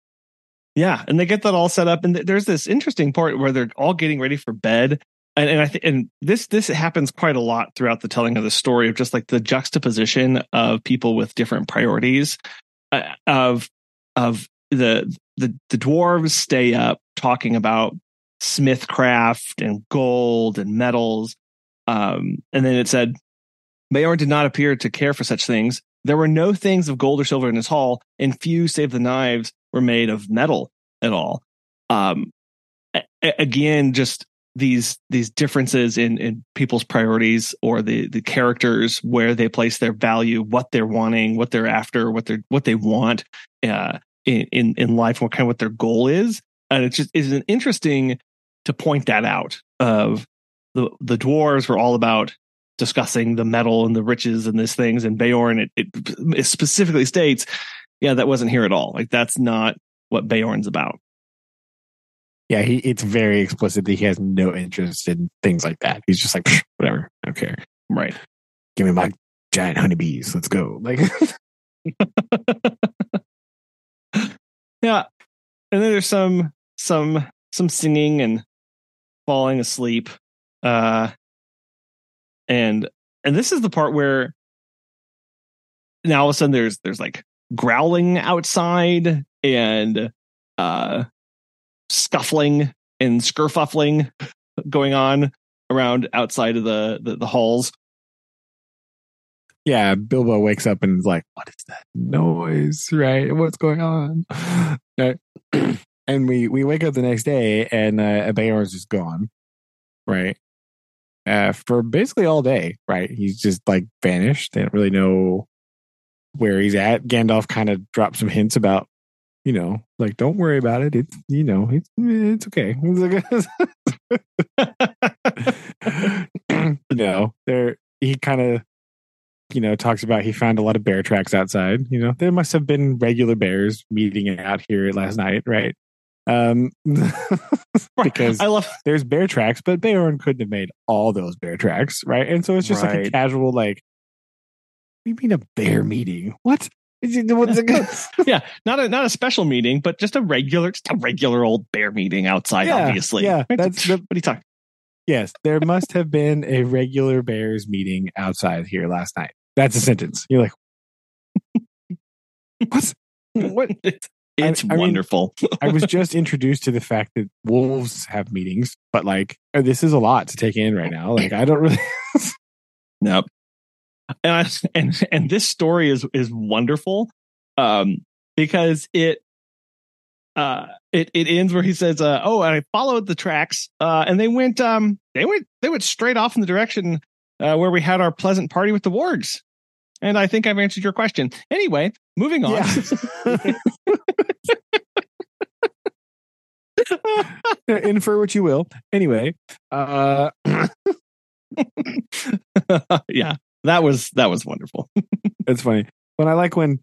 Speaker 1: Yeah, and they get that all set up, and th- there's this interesting part where they're all getting ready for bed, and, and I think and this this happens quite a lot throughout the telling of the story of just like the juxtaposition of people with different priorities, uh, of of the the the dwarves stay up talking about smithcraft and gold and metals, um, and then it said Beorn did not appear to care for such things. There were no things of gold or silver in his hall, and few save the knives were made of metal at all. Um, a- again, just these these differences in in people's priorities or the the characters where they place their value, what they're wanting, what they're after, what they're what they want uh, in in in life, what kind of what their goal is, and it just is an interesting to point that out. Of the the dwarves were all about discussing the metal and the riches and these things, and Beorn it, it, it specifically states yeah, that wasn't here at all. Like that's not what Beorn's about.
Speaker 2: yeah, he it's very explicit that he has no interest in things like that. He's just like, whatever, I don't care.
Speaker 1: Right.
Speaker 2: Give me my giant honeybees. Let's go. Like,
Speaker 1: yeah. And then there's some some some singing and falling asleep. Uh, and and this is the part where now all of a sudden there's there's like growling outside and uh scuffling and skirfuffling going on around outside of the the, the halls.
Speaker 2: Yeah, Bilbo wakes up and is like, "What is that noise? Right? What's going on?" Right. and we we wake up the next day and uh, Beorn's just gone. Right. Uh, for basically all day, right? He's just like vanished. They don't really know where he's at. Gandalf kind of dropped some hints about, you know, like don't worry about it. It's you know, it's it's okay. you know, there he kind of you know talks about he found a lot of bear tracks outside. You know, there must have been regular bears meeting out here last night, right? Um, because
Speaker 1: I love
Speaker 2: there's bear tracks, but Beorn couldn't have made all those bear tracks, right? And so it's just like a casual, like, what do you mean a bear meeting? What? Is it- what's it-
Speaker 1: yeah, not a not a special meeting, but just a regular, just a regular old bear meeting outside.
Speaker 2: Yeah,
Speaker 1: obviously,
Speaker 2: yeah, that's the-
Speaker 1: what are you talking?
Speaker 2: yes, there must have been a regular bears meeting outside here last night. That's a sentence. You're like, what? What?
Speaker 1: It's,
Speaker 2: I mean-
Speaker 1: wonderful.
Speaker 2: I was just introduced to the fact that wolves have meetings, but like, uh, this is a lot to take in right now. Like, I don't really.
Speaker 1: Nope. And I, and and this story is is wonderful, um, because it uh it it ends where he says, uh, "Oh, and I followed the tracks, uh, and they went um they went they went straight off in the direction uh, where we had our pleasant party with the wargs." And I think I've answered your question. Anyway, moving on.
Speaker 2: Infer what you will. Anyway, uh,
Speaker 1: yeah, that was that was wonderful.
Speaker 2: it's funny. But I like when,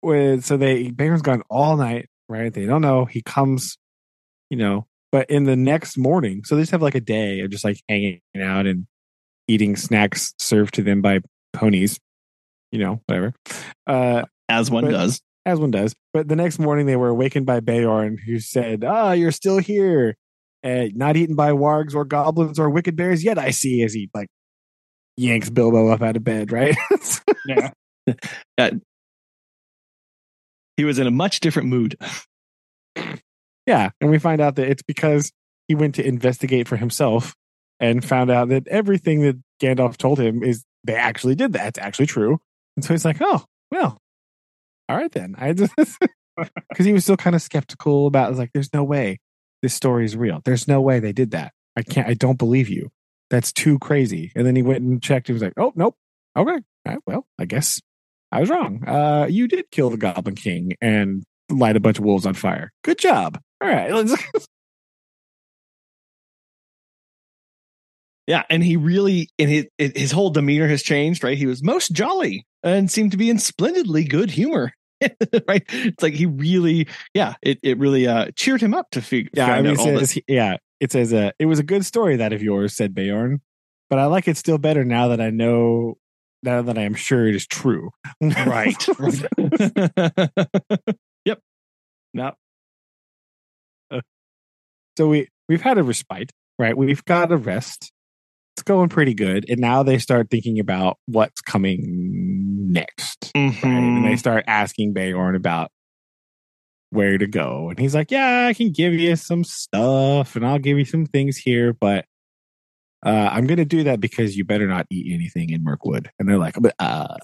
Speaker 2: when so they Beorn's gone all night, right? They don't know. He comes, you know, but in the next morning, so they just have like a day of just like hanging out and eating snacks served to them by ponies, you know, whatever. Uh,
Speaker 1: As one
Speaker 2: But-
Speaker 1: does.
Speaker 2: as one does. But the next morning, they were awakened by Beorn, who said, "Ah, you're still here, uh, not eaten by wargs or goblins or wicked bears yet." I see as he like yanks Bilbo up out of bed. Right?
Speaker 3: Yeah.
Speaker 1: He was in a much different mood.
Speaker 2: yeah, and we find out that it's because he went to investigate for himself and found out that everything that Gandalf told him is they actually did that. It's actually true. And so he's like, "Oh, well, all right then." I just because he was still kind of skeptical about. like, "There's no way this story is real. There's no way they did that. I can't. I don't believe you. That's too crazy." And then he went and checked. He was like, "Oh, nope. Okay. Right, well, I guess I was wrong. Uh, you did kill the Goblin King and light a bunch of wolves on fire. Good job. All right,
Speaker 1: Yeah, and he really, and his his whole demeanor has changed. Right, he was most jolly and seemed to be in splendidly good humor. right, it's like he really, yeah, it it really uh cheered him up to figure.
Speaker 2: Yeah, I mean,
Speaker 1: out
Speaker 2: it
Speaker 1: all
Speaker 2: says,
Speaker 1: this.
Speaker 2: yeah, it says, uh, it was a good story that of yours, said Beorn, but I like it still better now that I know, now that I am sure it is true.
Speaker 1: right. yep. Now,
Speaker 2: So we we've had a respite, right? We've got a rest. It's going pretty good, and now they start thinking about what's coming next, right? And they
Speaker 1: mhm.
Speaker 2: start asking Beorn about where to go, and he's like, "Yeah, I can give you some stuff, and I'll give you some things here, but." Uh, I'm gonna do that because you better not eat anything in Mirkwood. And they're like, but uh,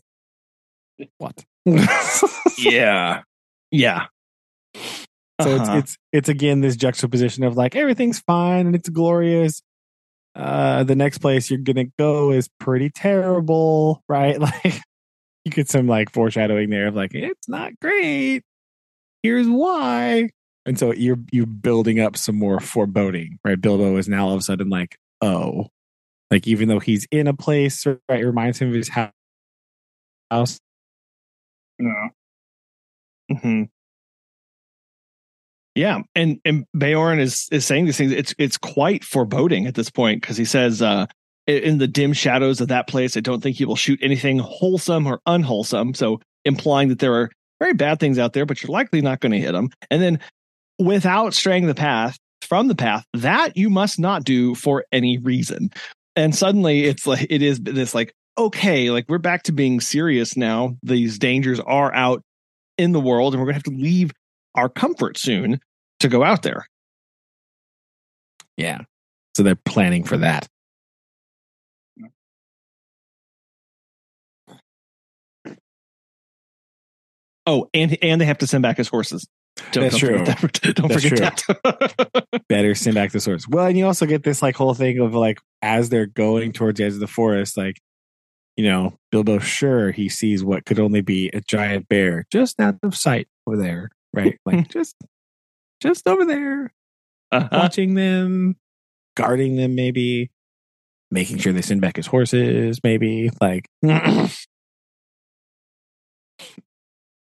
Speaker 2: what?
Speaker 1: yeah, yeah.
Speaker 2: So
Speaker 1: Uh-huh.
Speaker 2: it's it's it's again this juxtaposition of like everything's fine and it's glorious. Uh the next place you're gonna go is pretty terrible, right? Like you get some like foreshadowing there of like it's not great. Here's why. And so you're you're building up some more foreboding, right? Bilbo is now all of a sudden like, oh, like even though he's in a place, right? It reminds him of his hou- house.
Speaker 3: No.
Speaker 1: Mhm. Yeah, and and Beorn is is saying these things. It's it's quite foreboding at this point because he says, uh, "In the dim shadows of that place, I don't think he will shoot anything wholesome or unwholesome." So implying that there are very bad things out there, but you're likely not going to hit them. And then, without straying the path, from the path. That you must not do for any reason. And suddenly it's like, it is this like, okay, like we're back to being serious now. These dangers are out in the world and we're going to have to leave our comfort soon to go out there.
Speaker 2: Yeah. So they're planning for that.
Speaker 1: Oh, and and they have to send back his horses. Don't,
Speaker 2: That's
Speaker 1: don't forget that. Don't
Speaker 2: That's
Speaker 1: forget that.
Speaker 2: Better send back the source. Well, and you also get this like whole thing of like as they're going towards the edge of the forest, like you know, Bilbo sure he sees what could only be a giant bear just out of sight over there, right? Like just just over there,
Speaker 1: Uh-huh.
Speaker 2: watching them, guarding them, maybe making sure they send back his horses, maybe like.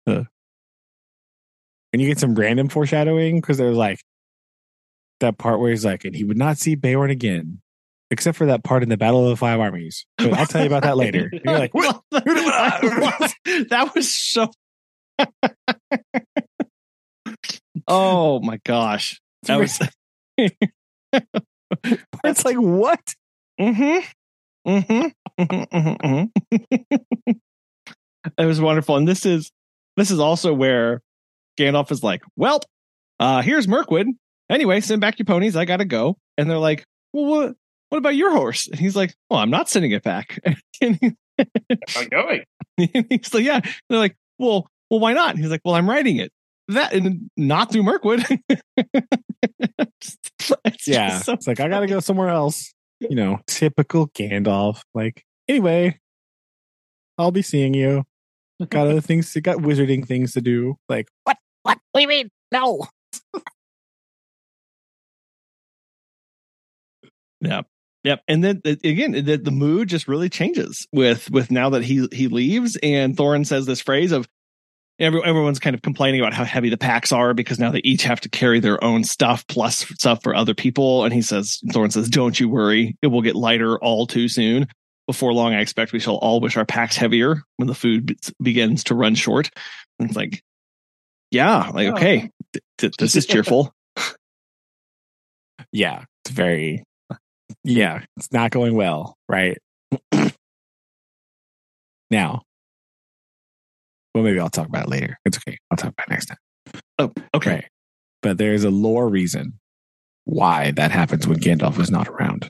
Speaker 2: Uh. And you get some random foreshadowing because there's like that part where he's like, and he would not see Beorn again, except for that part in the Battle of the Five Armies. But I'll tell you about that later. And you're like, what?
Speaker 1: that was so. Oh my gosh, that was.
Speaker 2: It's like, what?
Speaker 1: Mm-hmm. Mm-hmm. Mm-hmm. Mm-hmm. it was wonderful, and this is this is also where Gandalf is like, "Well, uh, here's Mirkwood. Anyway, send back your ponies. I gotta go." And they're like, "Well, what? What about your horse?" And he's like, "Well, I'm not sending it back." and he-
Speaker 3: I'm going.
Speaker 1: he's like, "Yeah." And they're like, "Well, well, why not?" And he's like, "Well, I'm riding it." That and not through Mirkwood. It's
Speaker 2: Yeah.
Speaker 1: so
Speaker 2: it's like, I got to go somewhere else. You know, typical Gandalf. Like, anyway, I'll be seeing you. Got other things, got wizarding things to do. Like, what? What? What do you mean? No.
Speaker 1: Yep. Yep. And then again, the, the mood just really changes with with now that he he leaves and Thorin says this phrase of every, everyone's kind of complaining about how heavy the packs are because now they each have to carry their own stuff plus stuff for other people. And he says, Thorin says, Don't you worry, it will get lighter all too soon. Before long, I expect we shall all wish our packs heavier when the food be- begins to run short. And it's like, yeah, like,
Speaker 3: Oh.
Speaker 1: okay, th- th- this is cheerful.
Speaker 2: Yeah. It's very, yeah, it's not going well. Right. now, well, maybe I'll talk about it later. It's okay. I'll talk about it next time.
Speaker 1: Oh, okay.
Speaker 2: Right. But there's a lore reason why that happens when Gandalf is not around.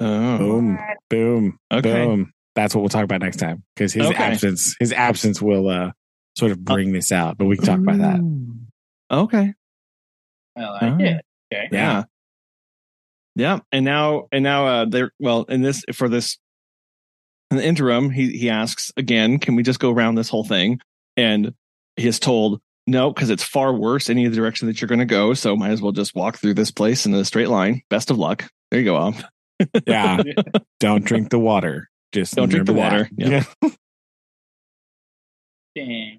Speaker 1: Oh,
Speaker 2: Boom, boom,
Speaker 1: okay.
Speaker 2: boom. That's what we'll talk about next time because his
Speaker 1: Okay.
Speaker 2: absence, his absence will uh, sort of bring this out. But we can talk about that.
Speaker 1: Okay.
Speaker 3: I like
Speaker 1: Oh.
Speaker 3: it. Okay.
Speaker 1: Yeah. Yeah. And now, and now, uh, they're, well, in this, for this, in the interim, he, he asks again, can we just go around this whole thing? And he is told, no, because it's far worse any of the direction that you're going to go. So might as well just walk through this place in a straight line. Best of luck. There you go, Om.
Speaker 2: Yeah. Don't drink the water. Just
Speaker 1: Don't drink the
Speaker 2: remember
Speaker 1: water.
Speaker 2: that.
Speaker 1: Yeah.
Speaker 3: Dang.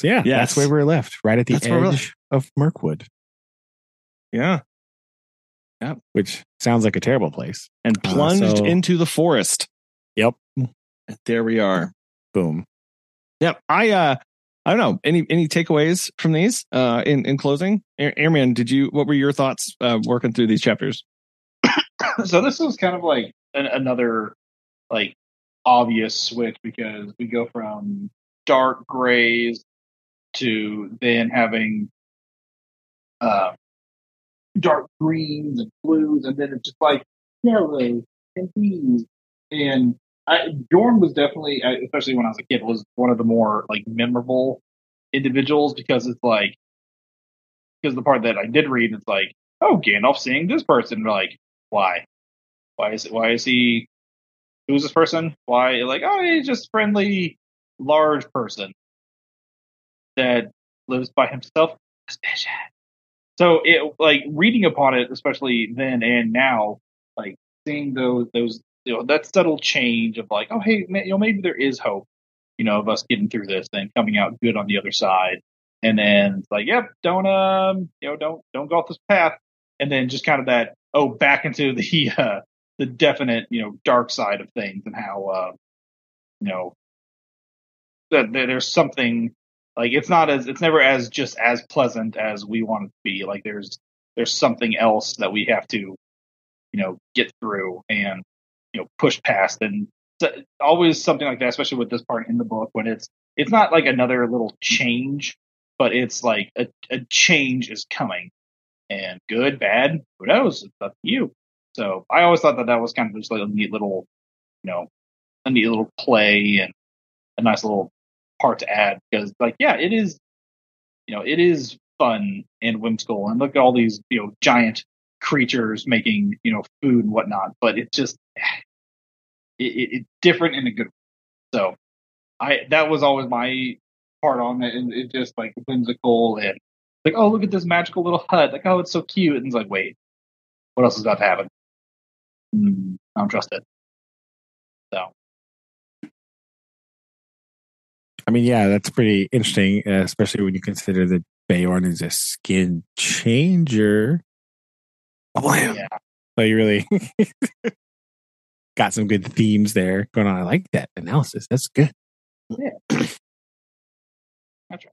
Speaker 2: So yeah,
Speaker 1: Yes.
Speaker 2: that's where we're left, right at the
Speaker 1: That's
Speaker 2: edge of Mirkwood,
Speaker 1: Yeah.
Speaker 2: Which sounds like a terrible place.
Speaker 1: And
Speaker 2: Uh,
Speaker 1: plunged
Speaker 2: so-
Speaker 1: into the forest.
Speaker 2: Yep.
Speaker 1: There we are.
Speaker 2: Boom.
Speaker 1: Yep. I uh I don't know. Any any takeaways from these uh in, in closing? Air- Airman, did you what were your thoughts uh working through these chapters?
Speaker 3: so this was kind of like an, another like obvious switch because we go from dark grays to then having uh, dark greens and blues, and then it's just like yellow and greens. And I, Dorn was definitely, especially when I was a kid, was one of the more like memorable individuals because it's like because the part that I did read, it's like, oh, Gandalf seeing this person, like, why? Why is it? Why is he? Who's this person? Why? Like, oh, he's just friendly, large person that lives by himself. Suspicious. So it like reading upon it, especially then and now, like seeing those those you know that subtle change of like, oh hey, you know maybe there is hope, you know, of us getting through this and coming out good on the other side. And then it's like, yep, don't um, you know, don't don't go off this path. And then just kind of that oh, back into the uh, the definite you know dark side of things and how uh, you know that there's something like it's not as it's never as just as pleasant as we want it to be. Like there's there's something else that we have to, you know, get through and you know push past, and always something like that, especially with this part in the book when it's it's not like another little change, but it's like a, a change is coming, and good, bad, who knows? It's up to you. So I always thought that that was kind of just like a neat little, you know, a neat little play and a nice little part to add because, like, yeah, it is, you know, it is fun and whimsical, and look at all these, you know, giant creatures making, you know, food and whatnot. But it's just, it, it, it's different in a good. way. So, I that was always my part on it, and it just like whimsical and like, oh, look at this magical little hut. Like, oh, it's so cute. And it's like, wait, what else is about to happen? Mm, I don't trust it.
Speaker 2: I mean, yeah, that's pretty interesting, uh, especially when you consider that Beorn is a skin changer. Blam.
Speaker 3: yeah.
Speaker 2: So you really got some good themes there going on. I like that analysis. That's good.
Speaker 3: Yeah. That's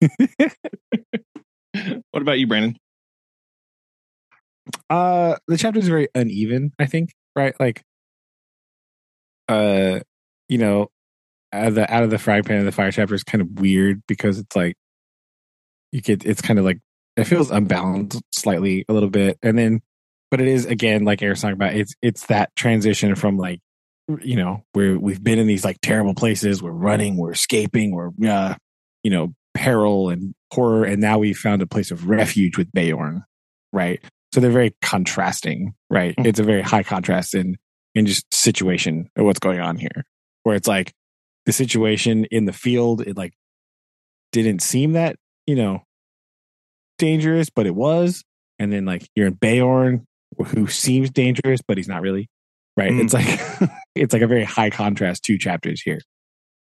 Speaker 1: What about you, Brandon?
Speaker 2: Uh, the chapter is very uneven. I think, right? Like, uh, you know, out of the out of the frying pan of the fire chapter is kind of weird because it's like you get it's kind of like it feels unbalanced slightly a little bit, and then but it is again like Eric's talking about it's it's that transition from like you know where we've been in these like terrible places, we're running, we're escaping, we're uh, you know peril and horror, and now we found a place of refuge with Beorn, right? So they're very contrasting, right?
Speaker 1: Mhm.
Speaker 2: It's a very high contrast in in just situation of what's going on here, where it's like the situation in the field, it like didn't seem that you know dangerous, but it was, and then like you're in Beorn, who seems dangerous, but he's not really, right?
Speaker 1: Mm.
Speaker 2: It's like it's like a very high contrast two chapters here,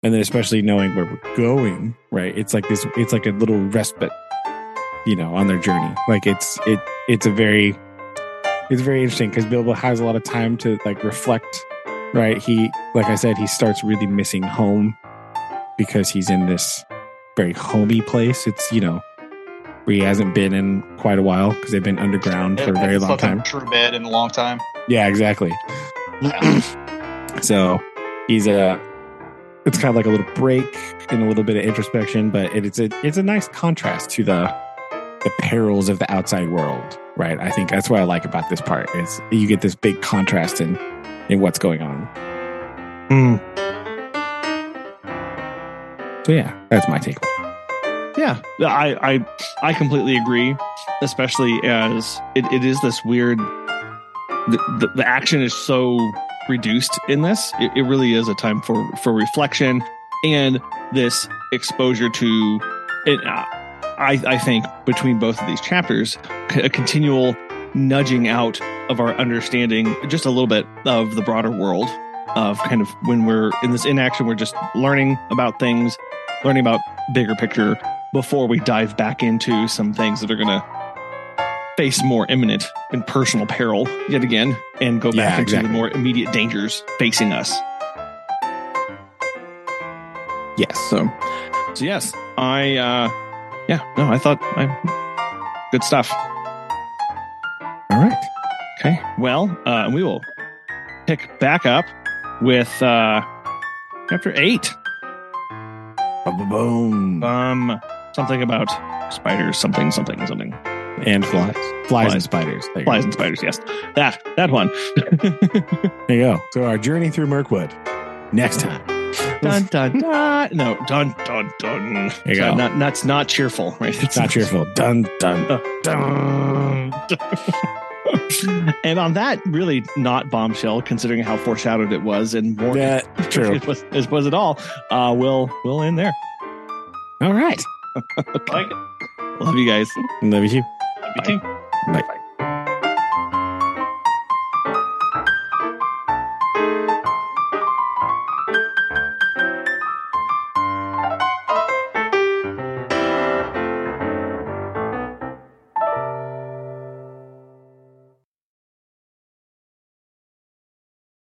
Speaker 2: and then especially knowing where we're going, right? It's like this, it's like a little respite, you know, on their journey. Like it's it it's a very it's very interesting because Bilbo has a lot of time to like reflect, right? He, like I said, he starts really missing home because he's in this very homey place. It's you know where he hasn't been in quite a while because they've been underground for a very long time.
Speaker 6: True bed in a long time.
Speaker 2: Yeah, exactly. so he's a. It's kind of like a little break and a little bit of introspection, but it, it's a it's a nice contrast to the the perils of the outside world, right? I think that's what I like about this part is you get this big contrast in in what's going on.
Speaker 1: Hmm.
Speaker 2: So yeah, that's my take.
Speaker 1: Yeah, I I I completely agree, especially as it, it is this weird. The, the, the action is so reduced in this. It, it really is a time for for reflection and this exposure to. It, uh, I I think between both of these chapters, a continual nudging out of our understanding just a little bit of the broader world of kind of when we're in this inaction we're just learning about things learning about bigger picture before we dive back into some things that are going to face more imminent and personal peril yet again and go back
Speaker 2: Yeah,
Speaker 1: into
Speaker 2: exactly.
Speaker 1: the more immediate dangers facing us.
Speaker 2: Yes.
Speaker 1: So, so yes, I, uh, yeah, no, I thought I, good stuff.
Speaker 2: All right.
Speaker 1: Okay. Well, uh, we will pick back up with, uh, chapter eight.
Speaker 2: Boom.
Speaker 1: Um, something about spiders, something, something, something.
Speaker 2: And flies. Flies,
Speaker 1: Flies.
Speaker 2: and spiders. There
Speaker 1: Flies and spiders, yes. That, that one.
Speaker 2: There you go. So our journey through Mirkwood. Next time.
Speaker 1: dun dun dun. No, dun dun dun.
Speaker 2: There you
Speaker 1: So
Speaker 2: go.
Speaker 1: Not that's not cheerful, right?
Speaker 2: It's not cheerful. Dun dun dun.
Speaker 1: and on that really not bombshell, considering how foreshadowed it was and more
Speaker 2: Yeah, true.
Speaker 1: it was it was at all. Uh, we'll we'll end there.
Speaker 2: All right.
Speaker 3: Like it.
Speaker 1: Love you guys.
Speaker 2: Love you.
Speaker 3: Me too.
Speaker 2: Bye.